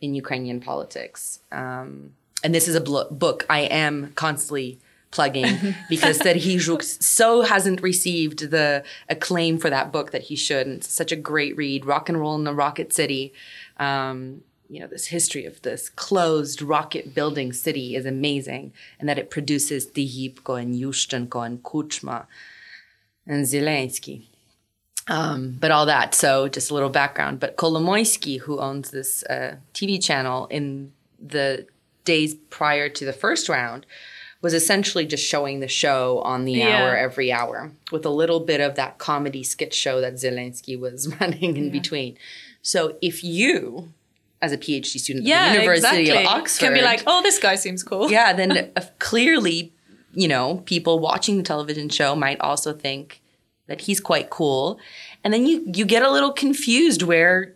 in Ukrainian politics, um, and this is a blo- book I am constantly plugging <laughs> because that he so hasn't received the acclaim for that book that he should. And it's such a great read, Rock and Roll in the Rocket City. Um, you know, this history of this closed rocket building city is amazing, and that it produces Tihipko and Yushchenko and Kuchma and Zelensky. Um, but all that. So just a little background. But Kolomoisky, who owns this uh, TV channel in the days prior to the first round, was essentially just showing the show on the Yeah. hour every hour with a little bit of that comedy skit show that Zelensky was <laughs> running in between. So if you, as a PhD student yeah at the University exactly of Oxford, can be like oh this guy seems cool yeah, then uh, clearly, you know, people watching the television show might also think that he's quite cool. And then you you get a little confused where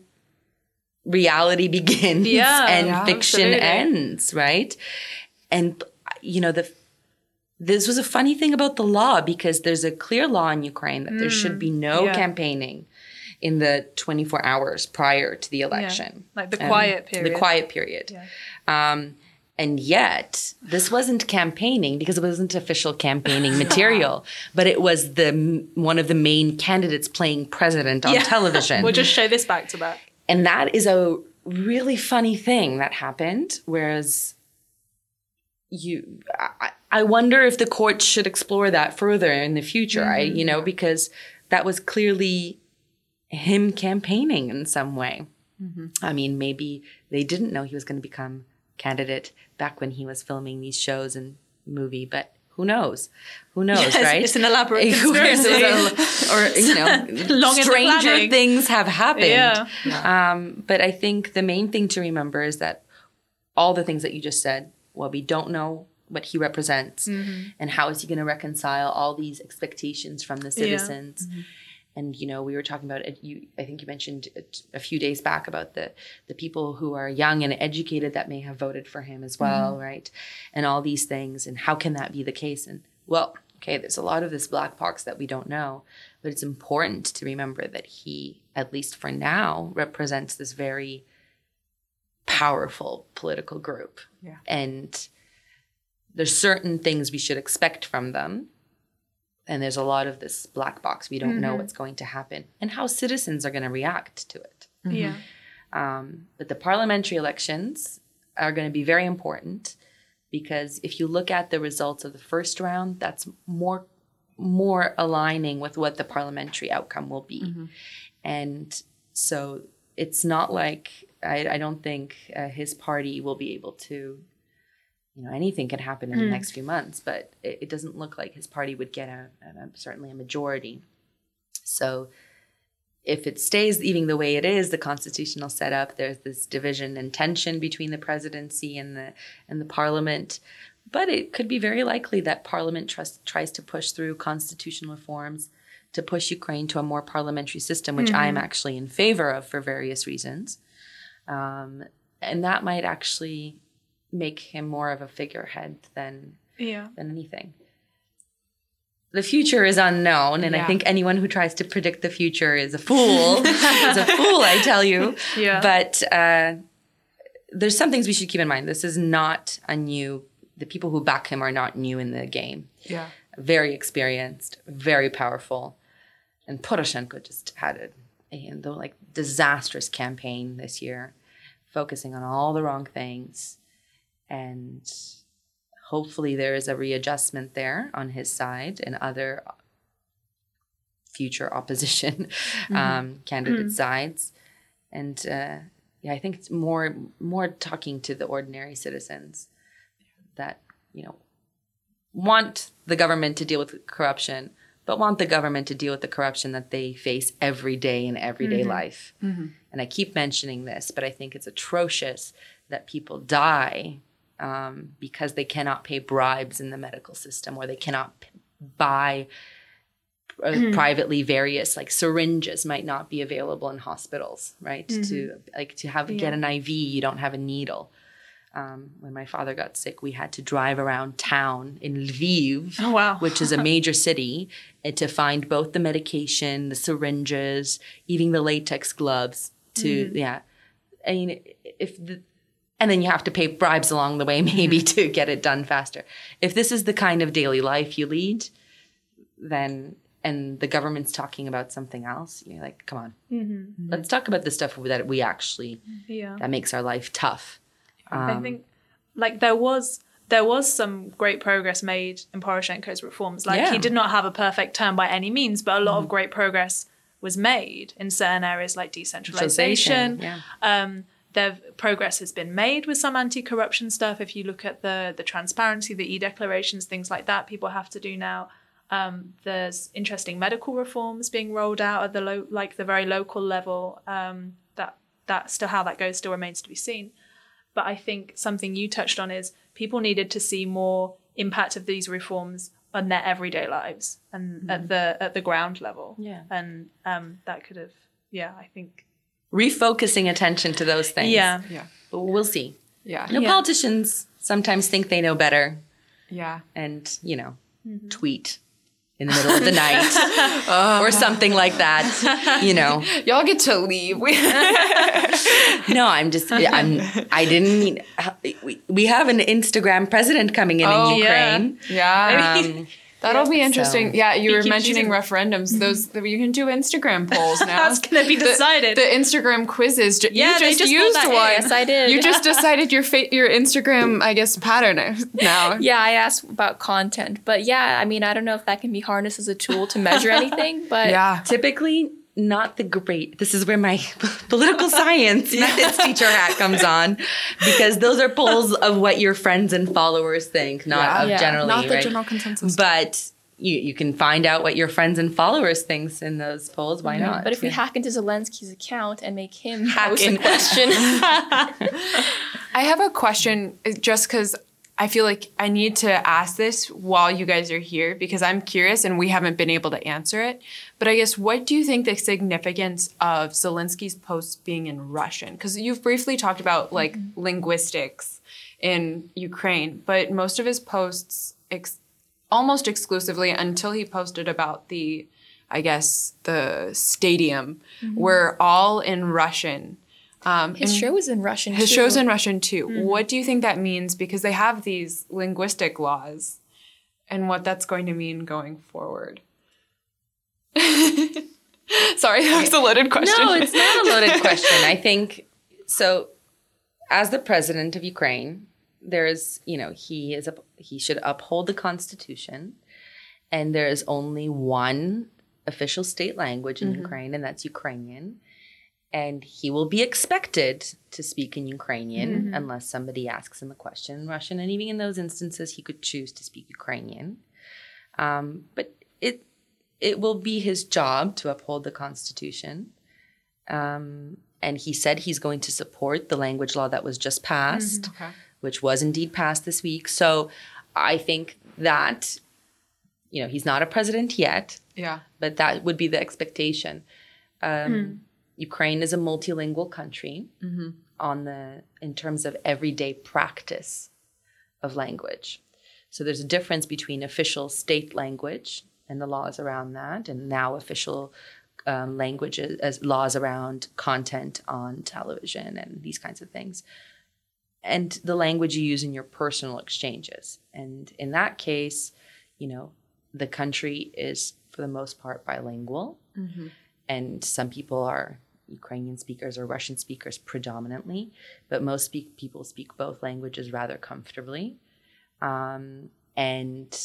reality <laughs> begins Yeah, and yeah, fiction absolutely. ends, right? And you know, the this was a funny thing about the law because there's a clear law in Ukraine that there should be no Mm, yeah. campaigning in the 24 hours prior to the election. like the Um, quiet period The quiet period. Um, and yet, this wasn't campaigning because it wasn't official campaigning <laughs> material, but it was the one of the main candidates playing president on Yeah. television. <laughs> we'll just show this back to back and that is a really funny thing that happened. Whereas you, I, I wonder if the court should explore that further in the future. I, you know, mm-hmm. because that was clearly him campaigning in some way. Mm-hmm. I mean, maybe they didn't know he was going to become candidate back when he was filming these shows and movie, but who knows? Who knows, Yes, right? it's an elaborate <laughs> conspiracy. <laughs> or you know, <laughs> Long stranger things have happened. Yeah. Um, but I think the main thing to remember is that all the things that you just said, well, we don't know what he represents Mm-hmm. and how is he going to reconcile all these expectations from the citizens. And you know, we were talking about. You, I think you mentioned a few days back about the the people who are young and educated that may have voted for him as well, mm-hmm. right? And all these things, and how can that be the case? And well, okay, there's a lot of this black box that we don't know, but it's important to remember that he, at least for now, represents this very powerful political group. Yeah. And there's certain things we should expect from them and there's a lot of this black box. We don't know what's going to happen and how citizens are going to react to it. Yeah. Um, but the parliamentary elections are going to be very important because if you look at the results of the first round, that's more more aligning with what the parliamentary outcome will be, and so it's not like I, I don't think uh, his party will be able to. You know, anything could happen in the next few months, but it, it doesn't look like his party would get a, a certainly a majority. So if it stays even the way it is, the constitutional setup, there's this division and tension between the presidency and the and the parliament. But it could be very likely that parliament trust, tries to push through constitutional reforms to push Ukraine to a more parliamentary system, which I'm actually in favor of for various reasons. Um, and that might actually make him more of a figurehead than Yeah. than anything. The future is unknown, and I think anyone who tries to predict the future is a fool. is a fool, I tell you. <laughs> Yeah. But uh, there's some things we should keep in mind. This is not a new. The people who back him are not new in the game. Yeah. Very experienced, very powerful, and Poroshenko just had a, a the, like disastrous campaign this year, focusing on all the wrong things, and hopefully there is a readjustment there on his side and other future opposition <laughs> um, candidate sides. And uh, yeah i think it's more more talking to the ordinary citizens that you know want the government to deal with corruption but want the government to deal with the corruption that they face every day in everyday life. And i keep mentioning this but i think it's atrocious that people die um, because they cannot pay bribes in the medical system or they cannot p- buy uh, privately various like syringes might not be available in hospitals right? To like to have get an iv you don't have a needle. Um, when my father got sick we had to drive around town in lviv Oh, wow. which is a <laughs> major city to find both the medication the syringes even the latex gloves to yeah. I mean if the and then you have to pay bribes along the way <laughs> maybe mm-hmm. to get it done faster if this is the kind of daily life you lead then and the government's talking about something else you're like come on mm-hmm. Mm-hmm. let's talk about the stuff that we actually Yeah. that makes our life tough I um, think like there was there was some great progress made in Poroshenko's reforms. Like Yeah. he did not have a perfect term by any means, but a lot of great progress was made in certain areas like decentralization. yeah Um, there progress has been made with some anti-corruption stuff. If you look at the the transparency, the e-declarations, things like that, people have to do now. Um, there's interesting medical reforms being rolled out at the low, like the very local level. Um, that that still how that goes still remains to be seen. But I think something you touched on is people needed to see more impact of these reforms on their everyday lives and at the at the ground level. Yeah. and um, that could have yeah, I think refocusing attention to those things yeah. Yeah. but we'll see Yeah. you know Yeah. politicians sometimes think they know better Yeah. and you know tweet in the middle of the night <laughs> or something like that you know <laughs> Y'all get to leave. <laughs> No i'm just i'm i didn't mean we, we have an instagram president coming in Oh, in yeah. ukraine yeah. um, That'll be interesting. So- yeah, you were mentioning using- referendums. Mm-hmm. Those you can do Instagram polls <laughs> now. That's gonna be decided. The, Instagram quizzes. Ju- Yeah, you they just just used that one. Yes, I did. You <laughs> just decided your fa- your Instagram, I guess, pattern now. Yeah, I asked about content, but yeah, I mean, I don't know if that can be harnessed as a tool to measure <laughs> anything, but Yeah. typically not the great this is where my <laughs> political science <laughs> methods teacher hat comes on because those are polls of what your friends and followers think not Yeah. of Yeah. generally Not the right? general consensus. but you, you can find out what your friends and followers thinks in those polls why not but if we Yeah. hack into Zelensky's account and make him Hack post in. a question, <laughs> I have a question uh, just because I feel like I need to ask this while you guys are here because I'm curious and we haven't been able to answer it. But I guess what do you think the significance of Zelensky's posts being in Russian? Because you've briefly talked about like mm-hmm. linguistics in Ukraine, but most of his posts, ex- almost exclusively until he posted about the, I guess, the stadium, mm-hmm. were all in Russian. Um, his show is in Russian. his too. show's in Russian too. What do you think that means? Because they have these linguistic laws. and what that's going to mean going forward. <laughs> Sorry, that was a loaded question. No, it's not a loaded <laughs> question. I think so. As the president of Ukraine, there's you know he is a, he should uphold the constitution, and there is only one official state language in Ukraine, and that's Ukrainian. And he will be expected to speak in Ukrainian unless somebody asks him a question in Russian. And even in those instances, he could choose to speak Ukrainian. Um, but it it will be his job to uphold the Constitution. Um, and he said he's going to support the language law that was just passed, Okay. which was indeed passed this week. So I think that, you know, he's not a president yet, Yeah. but that would be the expectation. Um, Ukraine is a multilingual country on the in terms of everyday practice of language. So there's a difference between official state language and the laws around that, and now official um, languages as laws around content on television and these kinds of things, and the language you use in your personal exchanges. And in that case, you know, the country is for the most part bilingual, and some people are Ukrainian speakers or Russian speakers predominantly, but most speak, people speak both languages rather comfortably. Um, and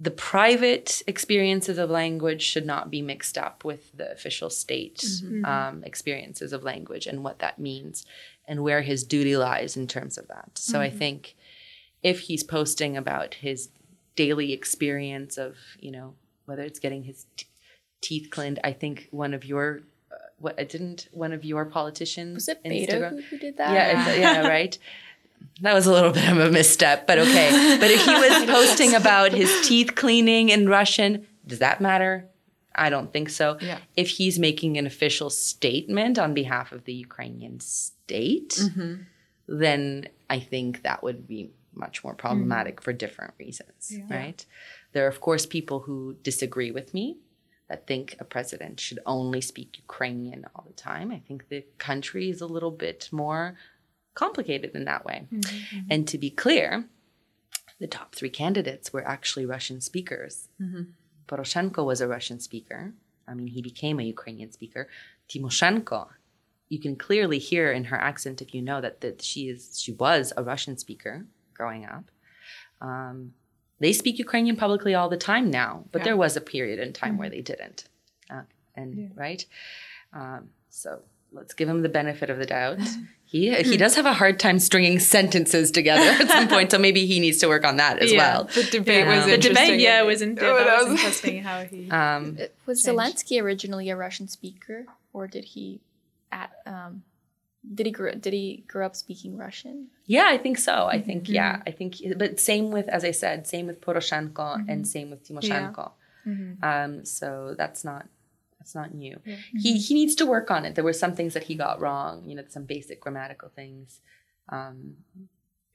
the private experiences of language should not be mixed up with the official state um, experiences of language and what that means and where his duty lies in terms of that. So I think if he's posting about his daily experience of, you know, whether it's getting his t- teeth cleaned, I think one of your uh, what uh, didn't one of your politicians Was it Beto who, who did that? yeah, yeah, <laughs> right. That was a little bit of a misstep, but okay. But if he was <laughs> posting about his teeth cleaning in Russian, does that matter? I don't think so. Yeah. If he's making an official statement on behalf of the Ukrainian state, mm-hmm. then I think that would be much more mm. problematic for different reasons, right? There are, of course, people who disagree with me that think a president should only speak Ukrainian all the time. I think the country is a little bit more complicated in that way. Mm-hmm, mm-hmm. And to be clear, the top three candidates were actually Russian speakers. Mm-hmm. Poroshenko was a Russian speaker. I mean, he became a Ukrainian speaker. Tymoshenko, you can clearly hear in her accent if you know that, that she is she was a Russian speaker growing up. Um, they speak Ukrainian publicly all the time now, but Yeah. there was a period in time where they didn't. Uh, and right, um, so let's give him the benefit of the doubt. <laughs> He he does have a hard time stringing sentences together at some point, so maybe he needs to work on that as Yeah. well. The debate was The interesting. debate, yeah, was, in, Oh, that that was was- interesting how he. Um, Was Changed. Zelensky originally a Russian speaker, or did he, at um, did he grow did he grow up speaking Russian? Yeah, I think so. I think yeah, I think. But same with, as I said, same with Poroshenko and same with Tymoshenko. Um, so that's not that's not new. He he needs to work on it. There were some things that he got wrong. You know, some basic grammatical things. Um,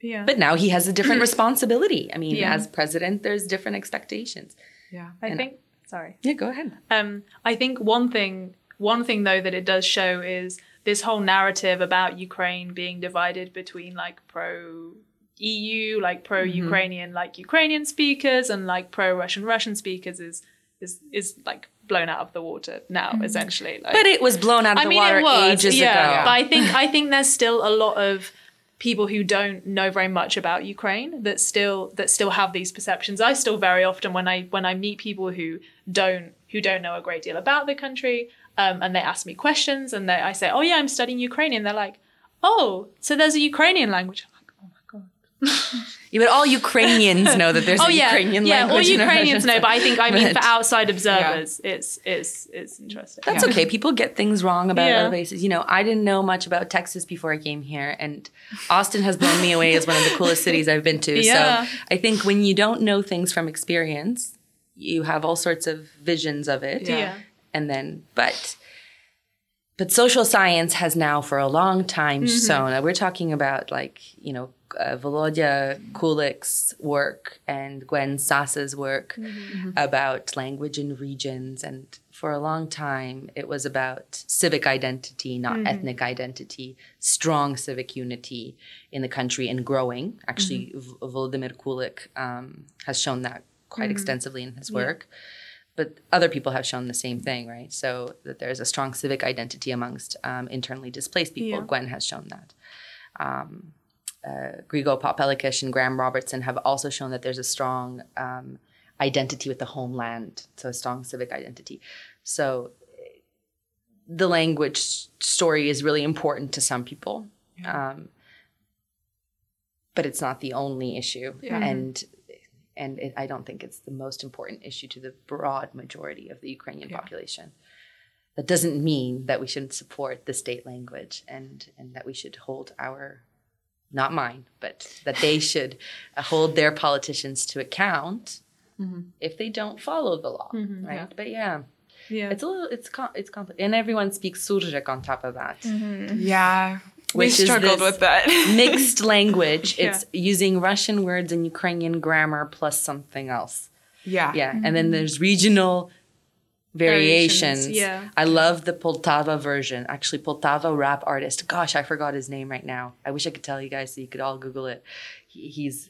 yeah. but now he has a different <clears throat> responsibility. I mean, Yeah. as president, there's different expectations. Yeah. I and- think. Sorry. Yeah, go ahead. Um, I think one thing, one thing though that it does show is this whole narrative about Ukraine being divided between like pro EU, like mm-hmm. pro Ukrainian, like Ukrainian speakers, and like pro Russian Russian speakers is is is like blown out of the water now, mm-hmm. essentially. Like, But it was blown out of I the mean, water it was, ages yeah. ago. But I think I think there's still a lot of people who don't know very much about Ukraine that still that still have these perceptions. I still very often when I when I meet people who don't who don't know a great deal about the country, um, and they ask me questions, and they, I say, "Oh yeah, I'm studying Ukrainian." They're like, "Oh, so there's a Ukrainian language." I'm like, "Oh my god." <laughs> Yeah, but all Ukrainians know that there's <laughs> Oh a yeah, Ukrainian yeah. All language. in Ukrainians know, but I think I mean for <laughs> outside observers, it's it's it's interesting. That's okay. People get things wrong about Yeah. other places. You know, I didn't know much about Texas before I came here, and Austin has blown me away as one of the coolest cities I've been to. Yeah. So I think when you don't know things from experience, you have all sorts of visions of it. Yeah. And then, but. But social science has now for a long time Mm-hmm. shown we're talking about like, you know, uh, Volodya Kulyk's work and Gwen Sasse's work Mm-hmm. about language and regions and for a long time, it was about civic identity, not ethnic identity, strong civic unity in the country and growing. Actually, V- Volodymyr Kulik um, has shown that quite extensively in his work. But other people have shown the same thing, right? So that there's a strong civic identity amongst um, internally displaced people. Yeah. Gwen has shown that. Um, uh, Grigo Pop-Eleches and Graeme Robertson have also shown that there's a strong um, identity with the homeland, so a strong civic identity. So the language story is really important to some people, um, but it's not the only issue, and and it, I don't think it's the most important issue to the broad majority of the Ukrainian population. That doesn't mean that we shouldn't support the state language and and that we should hold our not mine, but that they <laughs> should uh, hold their politicians to account mm-hmm. if they don't follow the law, mm-hmm, right? But yeah, Yeah. it's a little, it's com- it's complicated, and everyone speaks Surzhyk on top of that. Mm-hmm. Yeah. We Which is struggled with that. <laughs> Mixed language. Yeah. It's using Russian words and Ukrainian grammar plus something else. yeah. Yeah, and then there's regional variations. Variations, yeah. I love the Poltava version. Actually, Poltava rap artist. Gosh, I forgot his name right now. I wish I could tell you guys so you could all Google it. He's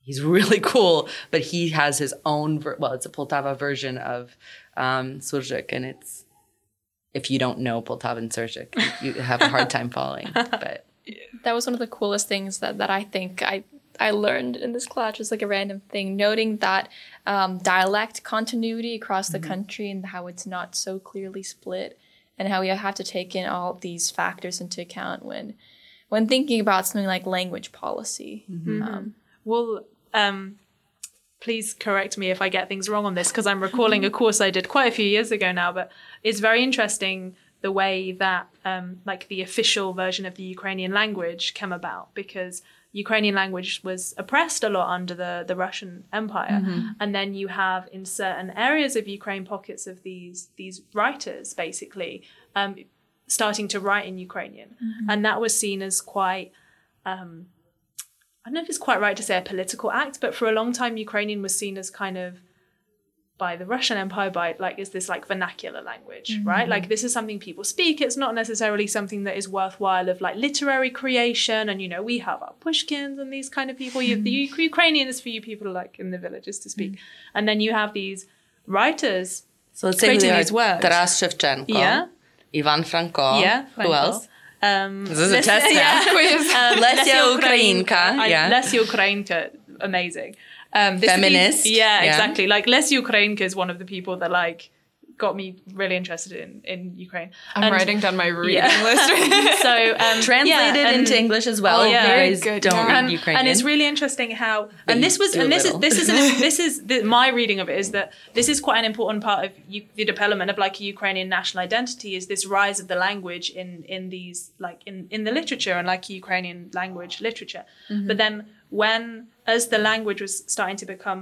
he's <laughs> really cool, but he has his own. Ver- well, it's a Poltava version of um, Surzhyk, and it's if you don't know Poltavan Surzhyk, you, you have a hard time following. <laughs> But that was one of the coolest things that, that I think I I learned in this class, just like a random thing, noting that um, dialect continuity across the country and how it's not so clearly split, and how we have to take in all these factors into account when when thinking about something like language policy. Um, Well, um, please correct me if I get things wrong on this because I'm recalling a course I did quite a few years ago now, but it's very interesting the way that um, like the official version of the Ukrainian language came about because Ukrainian language was oppressed a lot under the, the Russian Empire. And then you have in certain areas of Ukraine pockets of these these writers basically um, starting to write in Ukrainian. And that was seen as quite I don't know if it's quite right to say a political act, but for a long time, Ukrainian was seen as kind of by the Russian Empire by like is this like vernacular language, right? Mm-hmm. Like this is something people speak. It's not necessarily something that is worthwhile of like literary creation. And you know, we have our Pushkins and these kind of people. You have the mm-hmm. Uk- Ukrainian is for you people like in the villages to speak, mm. and then you have these writers. so let's say Creating who they are. these words. Taras Shevchenko. Yeah. Ivan Franko. yeah, Who else? Um, This is a test <laughs> now. <laughs> Um, Lesia Ukrainka, I- yeah. Lesia Ukrainka, amazing. Um, this is the- Feminist, yeah, yeah. exactly. Like Lesia Ukrainka is one of the people that like got me really interested in in Ukraine. I'm And- writing down my reading Yeah. list. <laughs> So um, Translated yeah, and- into English as well. Oh, yeah. Very good, don't yeah. read and, Ukrainian. and it's really interesting how and this was and this is this is an, <laughs> this is the, my reading of it is that this is quite an important part of you, the development of like a Ukrainian national identity is this rise of the language in in these like in in the literature and like Ukrainian language literature Mm-hmm. but then when as the language was starting to become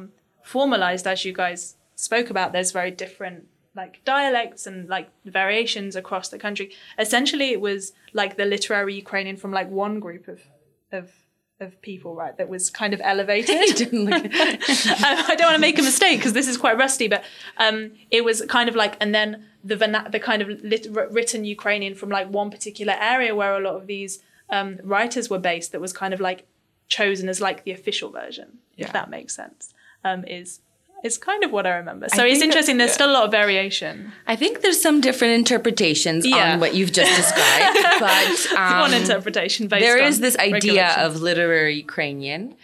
formalized as you guys spoke about there's very different like dialects and like variations across the country essentially it was like the literary Ukrainian from like one group of of of people, right? That was kind of elevated. <laughs> I <laughs> I don't want to make a mistake because this is quite rusty, but um, it was kind of like, and then the verna- the kind of lit- written Ukrainian from like one particular area where a lot of these um, writers were based. That was kind of like chosen as like the official version, Yeah. if that makes sense. Um, is is kind of what I remember. So think it's interesting. There's yeah. still a lot of variation. I think there's some different interpretations Yeah. on what you've just described, <laughs> but um, One interpretation based. there is this idea of literary Ukrainian,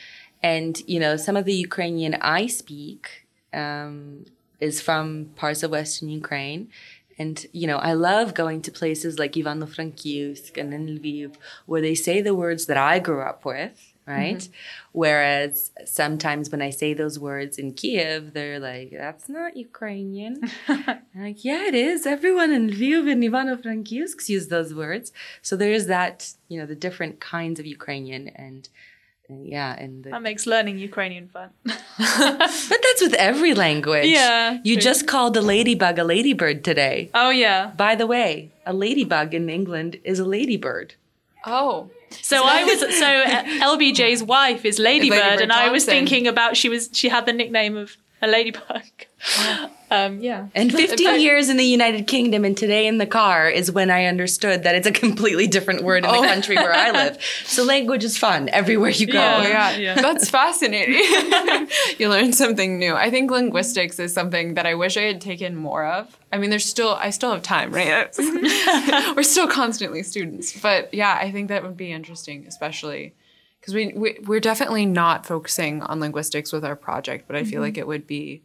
and you know some of the Ukrainian I speak um, is from parts of Western Ukraine. And you know, I love going to places like Ivano-Frankivsk and in Lviv, where they say the words that I grew up with, right? Mm-hmm. Whereas sometimes when I say those words in Kiev, they're like, "That's not Ukrainian." <laughs> I'm like, yeah, it is. Everyone in Lviv and Ivano-Frankivsk use those words. So there is that, you know, the different kinds of Ukrainian and, and yeah, and the, that makes learning Ukrainian fun. <laughs> but that's with every language. Yeah, You true. just called a ladybug a ladybird today. oh yeah. By the way, a ladybug in England is a ladybird. oh. So I was so uh, LBJ's wife is <laughs> Ladybird, Ladybird and I was thinking about she was she had the nickname of a ladybug. <laughs> Um, yeah. And 15 years in the United Kingdom and today in the car is when I understood that it's a completely different word in the country where I live. <laughs> So language is fun everywhere you go. Yeah. Oh, yeah. <laughs> Yeah. That's fascinating. you learn something new. I think linguistics is something that I wish I had taken more of. I mean, there's still, I still have time, right? We're still constantly students. But yeah, I think that would be interesting, especially because we, we, we're definitely not focusing on linguistics with our project, but I feel like mm-hmm. it would be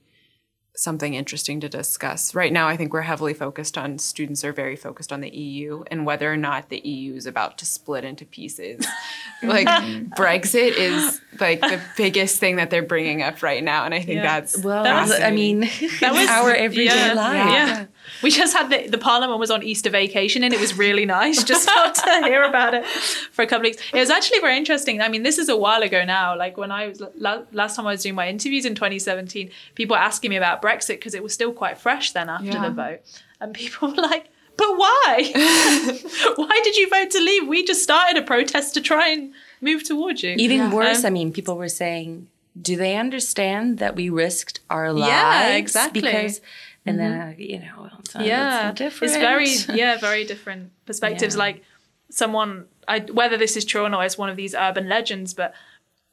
something interesting to discuss. Right now, I think we're heavily focused on students are very focused on the EU and whether or not the EU is about to split into pieces. <laughs> like mm-hmm. Brexit is like the biggest thing that they're bringing up right now, and I think Yeah. that's Well, That was- I mean, <laughs> That was our everyday yeah, life. Yeah. We just had the, the Parliament was on Easter vacation and it was really nice just <laughs> got to hear about it for a couple of weeks. It was actually very interesting. I mean, this is a while ago now. Like when I was last time I was doing my interviews in 2017, people were asking me about Brexit because it was still quite fresh then after Yeah. the vote. And people were like, but why? <laughs> why did you vote to leave? We just started a protest to try and move towards you. Even worse, Um, I mean, people were saying, do they understand that we risked our lives? Yeah, exactly. Because, and then, uh, you know, yeah so different. it's very <laughs> yeah very different perspectives Yeah. like someone I, whether this is true or not it's one of these urban legends but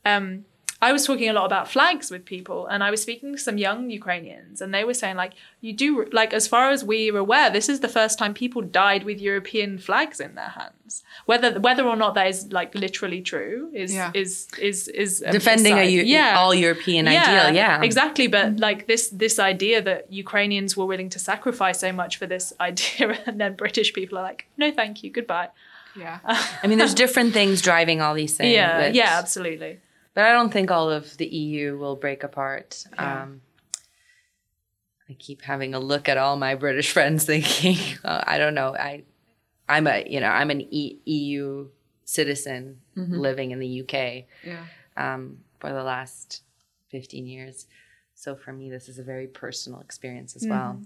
um I was talking a lot about flags with people, and I was speaking to some young Ukrainians, and they were saying like, you do like as far as we're aware, this is the first time people died with European flags in their hands. Whether whether or not that is like literally true is Yeah. is is is defending a aside. U- all European ideal. Yeah, exactly. But like this this idea that Ukrainians were willing to sacrifice so much for this idea, <laughs> and then British people are like, no, thank you, goodbye. yeah. <laughs> I mean, there's different things driving all these things. yeah, but, yeah, absolutely. But I don't think all of the EU will break apart. Yeah. Um, I keep having a look at all my British <laughs> friends, thinking, uh, I don't know. I, I'm a, you know, I'm an e- EU citizen living in the UK Yeah. um, for the last 15 years. So for me, this is a very personal experience as well.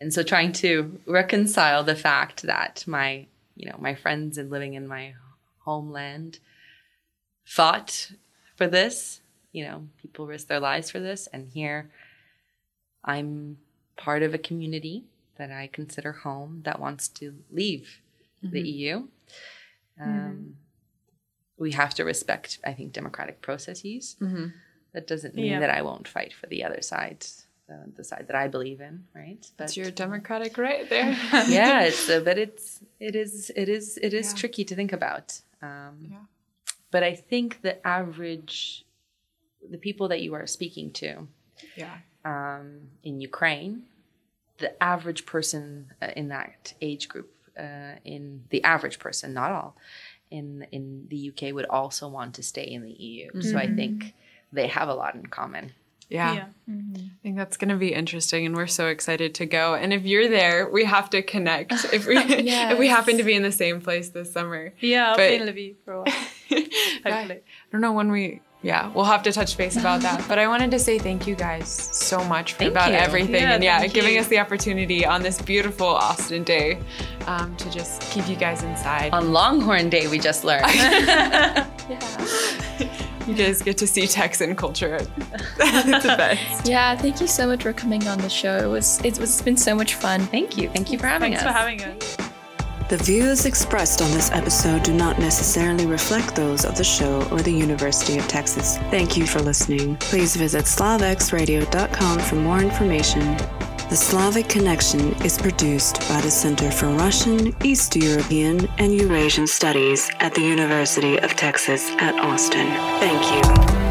And so trying to reconcile the fact that my, you know, my friends and living in my homeland fought for this, you know, people risk their lives for this. And here I'm part of a community that I consider home that wants to leave the EU. Um, We have to respect, I think, democratic processes. That doesn't mean Yeah. that I won't fight for the other side, the, the side that I believe in, right? But That's your democratic right there. <laughs> yeah, it's uh, but it's it is it is it is Yeah. tricky to think about. Um, Yeah. But I think the average, the people that you are speaking to yeah. um, in Ukraine, the average person uh, in that age group, uh, in the average person, not all, in in the UK would also want to stay in the EU. So I think they have a lot in common. Yeah. Yeah. I think that's going to be interesting and we're so excited to go. And if you're there, we have to connect if we <laughs> if we happen to be in the same place this summer. Yeah, I'll But- be in Lviv for a while. <laughs> <laughs> Hopefully. I don't know when we yeah, we'll have to touch base about that. But I wanted to say thank you guys so much for Thank about you. everything Yeah, and yeah, thank giving you. us the opportunity on this beautiful Austin day um, to just keep you guys inside. On Longhorn Day, we just learned. <laughs> <laughs> you guys get to see Texan culture. it's the best. Yeah, thank you so much for coming on the show. It was it was it's been so much fun. Thank you. Thank you for having Thanks us. Thanks for having us. The views expressed on this episode do not necessarily reflect those of the show or the University of Texas. Thank you for listening. Please visit slavxradio.com for more information. The Slavic Connexion is produced by the Center for Russian, East European, and Eurasian Studies at the University of Texas at Austin. Thank you.